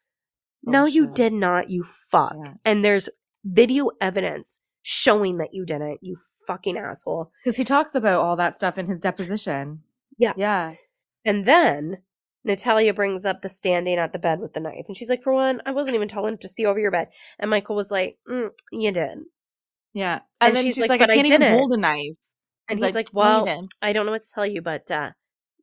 Oh, no, shit. you did not. You fuck. Yeah. And there's video evidence showing that you didn't, you fucking asshole. Because he talks about all that stuff in his deposition. Yeah. Yeah. And then Natalia brings up the standing at the bed with the knife. And she's like, for one, I wasn't even tall enough to see over your bed. And Michael was like, mm, you did. Yeah. And, and then she's, she's like, like, I can't I even hold a knife. And he's, he's like, like, well, I don't know what to tell you, but uh,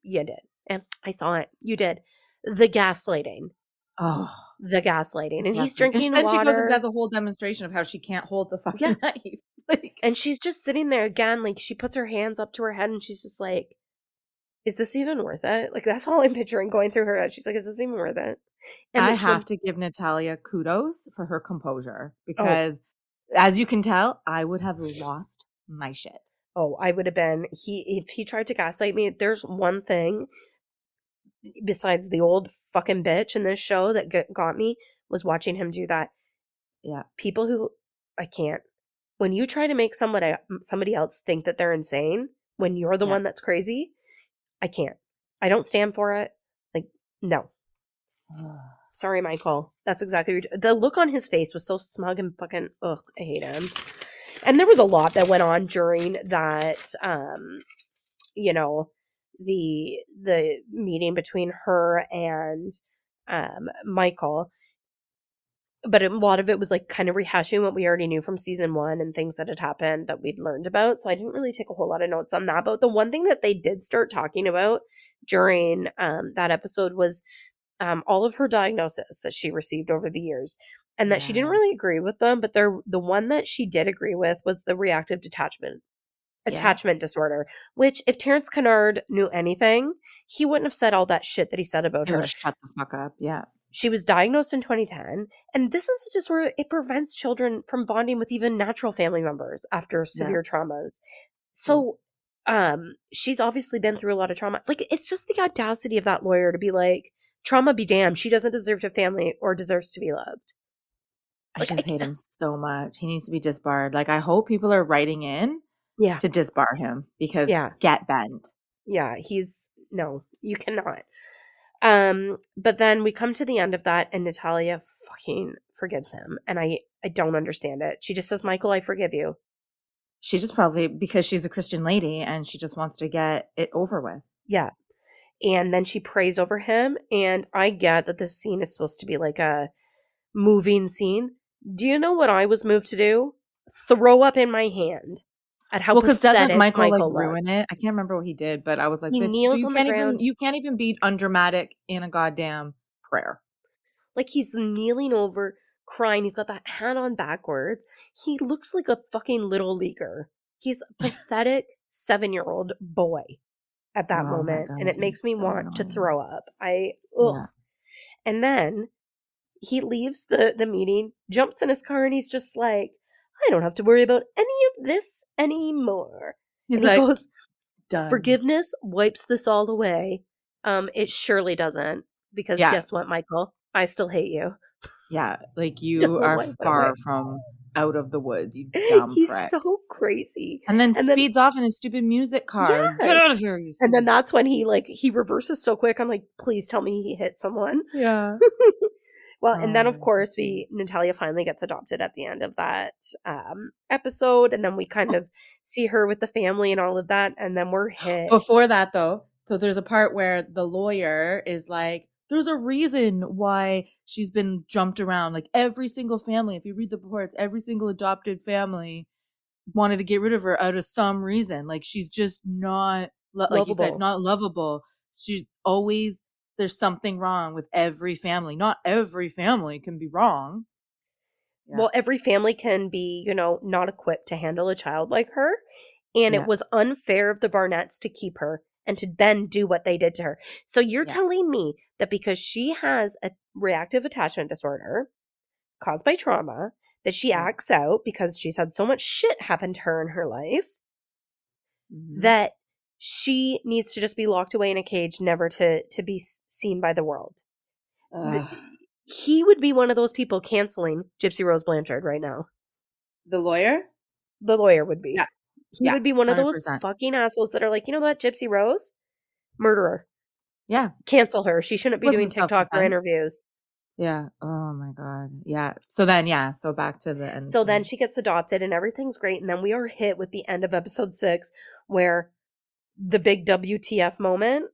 you did. And I saw it. You did. The gaslighting. Oh, the gaslighting, and he's drinking and water. she goes and does a whole demonstration of how she can't hold the fucking yeah. knife. like, and she's just sitting there again, like she puts her hands up to her head, and she's just like, is this even worth it? Like that's all I'm picturing going through her head. She's like, is this even worth it? And I have one- to give Natalia kudos for her composure Oh. because, as you can tell, I would have lost my shit. Oh, I would have been he if he tried to gaslight me. There's one thing besides the old fucking bitch in this show that got me was watching him do that. Yeah. People who I can't. When you try to make somebody somebody else think that they're insane when you're the Yeah. one that's crazy, I can't. I don't stand for it. Like no. Sorry, Michael. That's exactly what the look on his face was so smug and fucking ugh, I hate him. And there was a lot that went on during that um you know, the the meeting between her and um Michael. But a lot of it was like kind of rehashing what we already knew from season one and things that had happened that we'd learned about. So I didn't really take a whole lot of notes on that. But the one thing that they did start talking about during um, that episode was um, all of her diagnosis that she received over the years and that she didn't really agree with them but there the one that she did agree with was the reactive detachment Yeah. attachment disorder which if terrence kinnard knew anything he wouldn't have said all that shit that he said about They her shut the fuck up. Yeah. she was diagnosed in 2010 and this is a disorder it prevents children from bonding with even natural family members after severe traumas so um she's obviously been through a lot of trauma like it's just the audacity of that lawyer to be like trauma be damned she doesn't deserve a family or deserves to be loved I Like, I just hate him so much. He needs to be disbarred. Like I hope people are writing in yeah to disbar him because Yeah. get bent. yeah he's no you cannot um but then we come to the end of that and natalia fucking forgives him and i i don't understand it she just says michael i forgive you She just probably because she's a Christian lady and she just wants to get it over with. Yeah. And then she prays over him. And I get that this scene is supposed to be like a moving scene. Do you know what I was moved to do? Throw up in my hand at how well, because doesn't Michael, like ruin it? I can't remember what he did, but I was like, He kneels you on can't even ground. you can't even be undramatic in a goddamn prayer. Like he's kneeling over, crying. He's got that hat on backwards. He looks like a fucking little leaguer. He's a pathetic seven year old boy at that Oh moment. God, and it makes me so want to throw up. I, ugh. Yeah. And then he leaves the, the meeting, jumps in his car, and he's just like, I don't have to worry about any of this anymore. He's and like, he goes, done. Forgiveness wipes this all away. Um, it surely doesn't. Because Yeah. guess what, Michael? I still hate you. Yeah, like you Doesn't are far from out of the woods, you dumb He's prick. so crazy. and then and then- speeds off in his stupid music car. Yes. Get out of here, And then that's when he like he reverses so quick. I'm like, please tell me he hit someone. yeah. Well, and then of course we Natalia finally gets adopted at the end of that um episode, and then we kind of see her with the family and all of that, and then we're hit. Before that, though, so there's a part where the lawyer is like, "There's a reason why she's been jumped around. Like every single family, if you read the reports, every single adopted family wanted to get rid of her out of some reason. Like she's just not, like you said, not lovable. She's always there's something wrong with every family. Not every family can be wrong. Yeah. Well, every family can be, you know, not equipped to handle a child like her, and Yeah. it was unfair of the Barnetts to keep her and to then do what they did to her. So you're Yeah. telling me that because she has a reactive attachment disorder caused by trauma, that she acts out because she's had so much shit happen to her in her life Mhm. that she needs to just be locked away in a cage, never to to be seen by the world. Ugh. He would be one of those people canceling Gypsy Rose Blanchard right now. the lawyer. The lawyer would be. Yeah. He Yeah, would be one of those fucking assholes that are like, you know what, Gypsy Rose, murderer, Yeah. cancel her. She shouldn't be doing TikTok or interviews. Yeah. Oh my god. Yeah. So then, yeah. So back to the end. So then she gets adopted and everything's great. And then we are hit with the end of episode six, where the big WTF moment.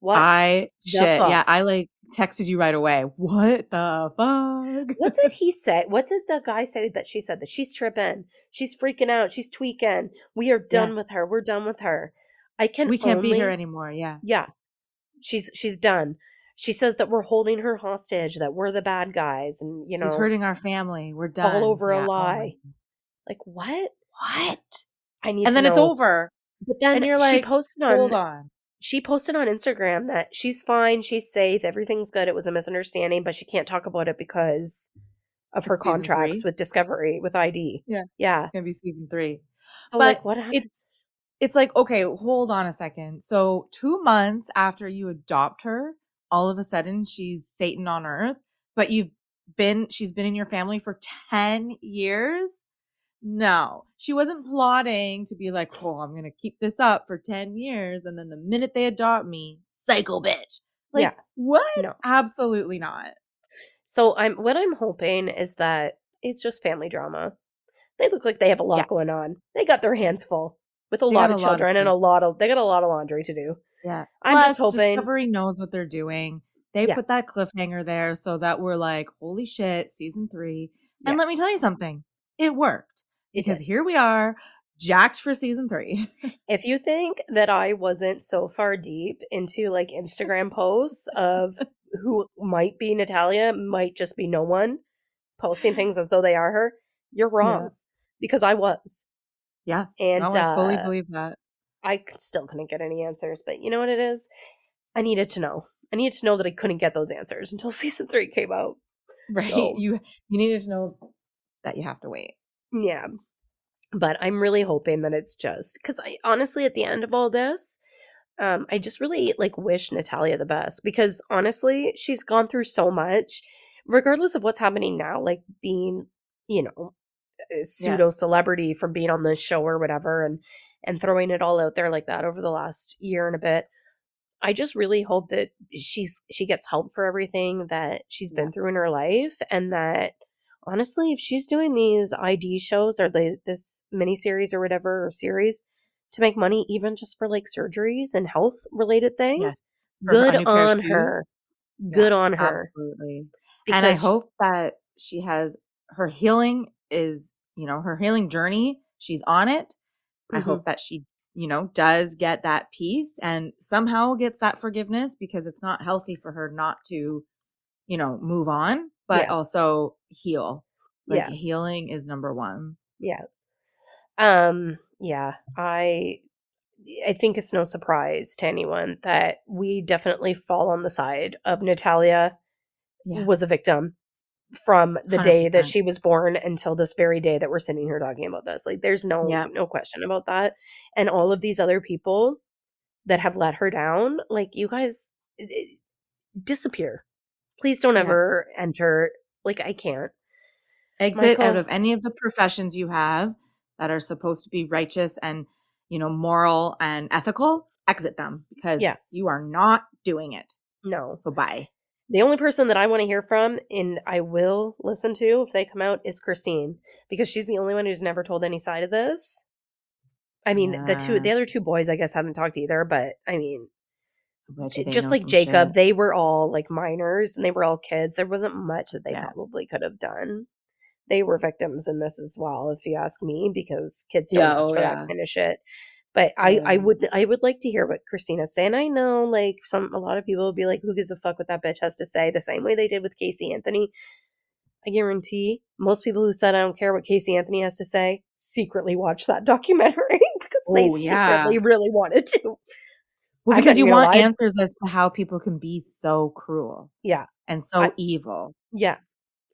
What? I shit. fuck? Yeah. I like texted you right away. What the fuck? what did he say? What did the guy say that she said that she's tripping? She's freaking out. She's tweaking. We are done Yeah. with her. We're done with her. I can. we can't only, beat her anymore. Yeah. Yeah, she's she's done. She says that we're holding her hostage. That we're the bad guys, and you know, She's hurting our family. We're done. All over a Yeah, oh my lie. God. like what? what? I need. And then it's over. But then and you're she like, posted on Hold on. she posted on Instagram that she's fine, she's safe, everything's good. It was a misunderstanding, but she can't talk about it because of her It's contracts with Discovery with ID. Yeah. Yeah. It's gonna be season three. So But like what happened? It's it's like okay, hold on a second. So two months after you adopt her, all of a sudden she's Satan on earth. But you've been she's been in your family for ten years. No, she wasn't plotting to be like, oh, I'm gonna keep this up for ten years, and then the minute they adopt me, psycho bitch. Like Yeah. what? No. Absolutely not. So I'm what I'm hoping is that it's just family drama. They look like they have a lot Yeah. going on. They got their hands full with a They lot of a lot of children and a lot of they got a lot of laundry to do. Yeah. I'm just hoping Discovery knows what they're doing. They Yeah. put that cliffhanger there so that we're like, holy shit, season three. And let me tell you something, it worked because here we are, jacked for season three. if you think that I wasn't so far deep into like Instagram posts of who might be Natalia, might just be no one posting things as though they are her, you're wrong. Because I was. Yeah. And I fully uh, believe that. I still couldn't get any answers. But you know what it is? I needed to know. I needed to know that I couldn't get those answers until season three came out. Right. so- You you needed to know that you have to wait. Yeah. But I'm really hoping that it's just because I honestly, at the end of all this, um, I just really like wish Natalia the best because honestly, she's gone through so much, regardless of what's happening now, like being, you know, pseudo celebrity from being on the show or whatever and and throwing it all out there like that over the last year and a bit. I just really hope that she's she gets help for everything that she's been through in her life and that honestly, if she's doing these ID shows or the, this miniseries or whatever or series to make money, even just for like surgeries and health related things, Yes. For a good new pair of on her. Good on her. Absolutely. and I hope that she has her healing is, you know, her healing journey, she's on it. I Mhm. hope that she, you know, does get that peace and somehow gets that forgiveness because it's not healthy for her not to, you know, move on, but Yeah. also heal. Like Yeah. healing is number one. Yeah. Um yeah, I I think it's no surprise to anyone that we definitely fall on the side of Natalia Yeah. was a victim from the day that she was born until this very day that we're sitting here talking about this. Like there's no Yeah. no question about that. And all of these other people that have let her down, like you guys i- i- disappear. Please don't Yeah. ever enter like I can't. Exit out of any of the professions you have that are supposed to be righteous and, you know, moral and ethical. Exit them because Yeah. you are not doing it. No. So bye. The only person that I want to hear from and I will listen to if they come out is Christine because she's the only one who's never told any side of this. I mean, the two the other two boys I guess haven't talked either, but I mean, I bet you they just like Jacob, shit. they were all like minors and they were all kids. There wasn't much that they Yeah. probably could have done. They were victims in this as well, if you ask me, because kids don't Yeah, ask oh, for yeah. that kind of shit. But I, I would I would like to hear what Christina's saying. I know like some a lot of people will be like, Who gives a fuck what that bitch has to say? The same way they did with Casey Anthony. I guarantee most people who said I don't care what Casey Anthony has to say secretly watched that documentary because they Oh, yeah. secretly really wanted to. Because you want answers as to how people can be so cruel Yeah. and so I- evil. Yeah.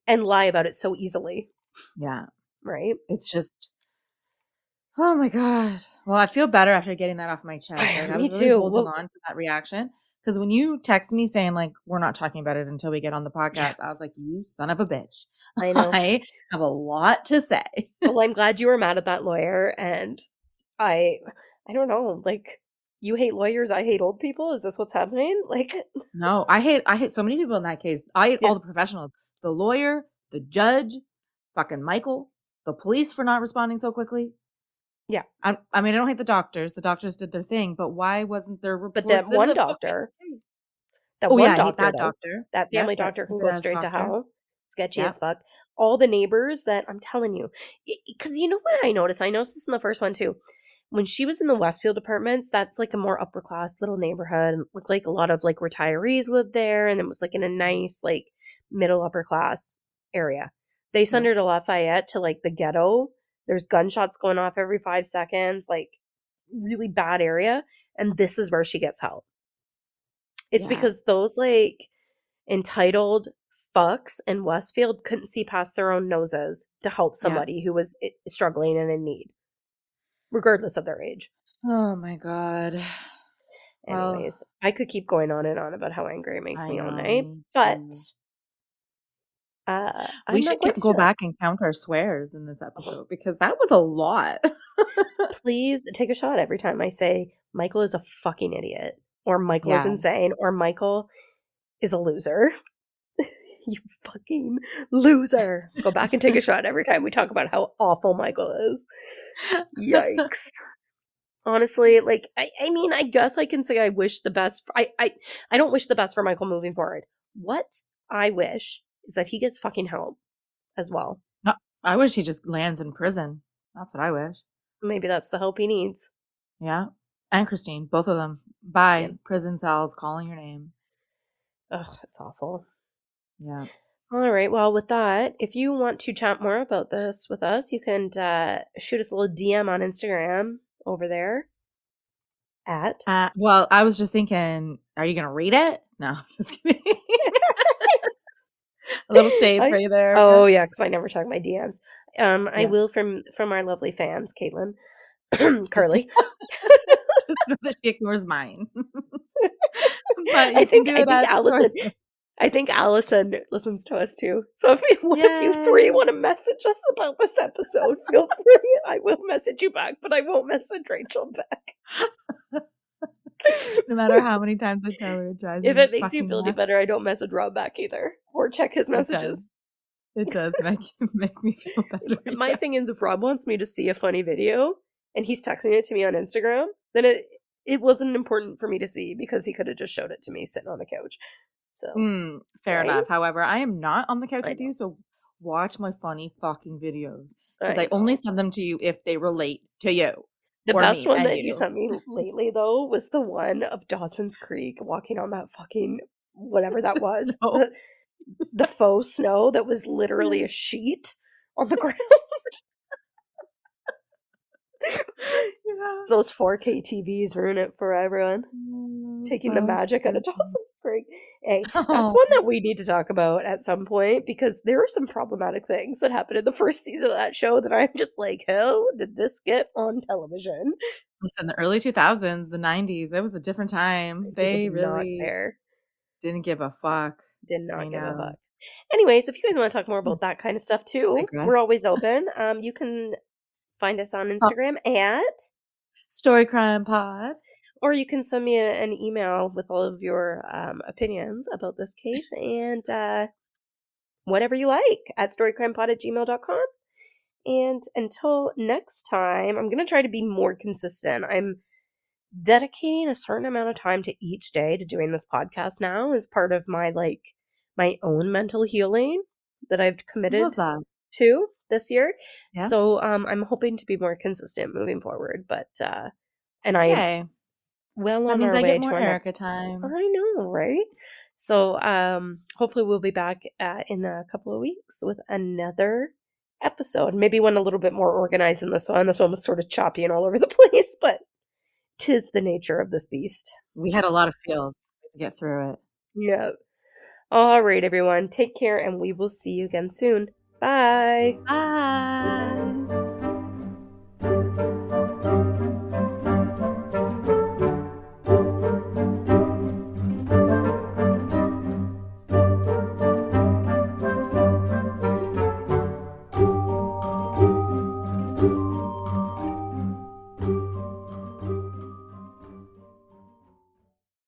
And lie about it so easily, Yeah. right? It's just Oh my god. Well, I feel better after getting that off my chest. Like, I Me was really too. holding Well- on to that reaction because when you text me saying like we're not talking about it until we get on the podcast, I was like, "You son of a bitch!" I know. I have a lot to say. well, I'm glad you were mad at that lawyer and I I don't know, like you hate lawyers, I hate old people. Is this what's happening? Like No, I hate I hate so many people in that case. I hate Yeah. all the professionals. The lawyer, the judge, fucking Michael, the police for not responding so quickly. Yeah. I, I mean, I don't hate the doctors. The doctors did their thing, but why wasn't there but that one the doctor, that Oh one yeah, doctor, that though, doctor. that family that doctor can go straight to doctor. hell. Sketchy Yep. as fuck. All the neighbors that I'm telling you, because you know what I noticed? I noticed this in the first one too. When she was in the Westfield apartments, that's like a more upper class little neighborhood. and Looked like a lot of like retirees lived there, and it was like in a nice like middle upper class area. They send her to Lafayette to like the ghetto. There's gunshots going off every five seconds. Like really bad area and this is where she gets help. It's Yeah. because those like entitled fucks in Westfield couldn't see past their own noses to help somebody who was eh, struggling and in need, regardless of their age. Oh my god. Well, Anyways, I could keep going on and on about how angry it makes I me all night, but uh, we should to go back and count our swears in this episode because that was a lot. Please take a shot every time I say Michael is a fucking idiot, or Michael is insane, or Michael is a loser. you fucking loser. Go back and take a shot every time we talk about how awful Michael is. Yikes. Honestly, like I, I mean, I guess I can say I wish the best. I, I, I don't wish the best for Michael moving forward. What I wish is that he gets fucking help as well. No, I wish he just lands in prison. That's what I wish. Maybe that's the help he needs. Yeah. And Christine, both of them. Bye. Yeah. Prison cells calling your name. Ugh, it's awful. Yeah. All right. Well, with that, if you want to chat more about this with us, you can uh, shoot us a little DM on Instagram over there at Uh, well, I was just thinking, are you going to read it? No, just kidding. a little shade I- for you there. oh yeah, because I never check my DMs. Um, I Yeah. will from from our lovely fans, Caitlin, Carly. just know that she ignores mine. but I think do I it think Allison. I think Allison listens to us too. So if one of you three want to message us about this episode, feel free. I will message you back, but I won't message Rachel back. no matter how many times I tell her, it If it makes you feel any better, I don't message Rob back either, or check his does. messages. It does make make me feel better. My yeah. thing is, if Rob wants me to see a funny video and he's texting it to me on Instagram, then it it wasn't important for me to see because he could have just showed it to me sitting on the couch. So Mm, fair Right? enough. However, I am not on the couch I with know. you, so watch my funny fucking videos because I, know. only send them to you if they relate to you. The best one that you you. sent me lately, though, was the one of Dawson's Creek walking on that fucking whatever that was. the, the faux snow that was literally a sheet on the ground. Yeah. Those 4K TVs ruin it for everyone. Mm, Taking the magic out of. Dawson's Creek. Hey, that's Oh. one that we need to talk about at some point because there are some problematic things that happened in the first season of that show that I'm just like, how did this get on television? Listen, the early 2000s, the 90s, it was a different time. They People do not really didn't give a fuck. Did not I give a know. fuck. Anyways, if you guys want to talk more about that kind of stuff too, we're always open. Um, you can find us on Instagram at, Story Crime Pod. or you can send me a, an email with all of your um, opinions about this case and uh, whatever you like at storycrimepod at gmail.com. And until next time, I'm going to try to be more consistent. I'm dedicating a certain amount of time to each day to doing this podcast now as part of my like my own mental healing that I've committed that. to this year. Yeah. So um I'm hoping to be more consistent moving forward, but uh and I am Okay. well That on means our I way get to more our Erica time. I know, right? So um hopefully we'll be back uh, in a couple of weeks with another episode. Maybe one a little bit more organized than this one. This one was sort of choppy and all over the place, but tis the nature of this beast. We had a lot of feels to get through it. Yeah. All right, everyone. Take care, and we will see you again soon. Bye. Bye.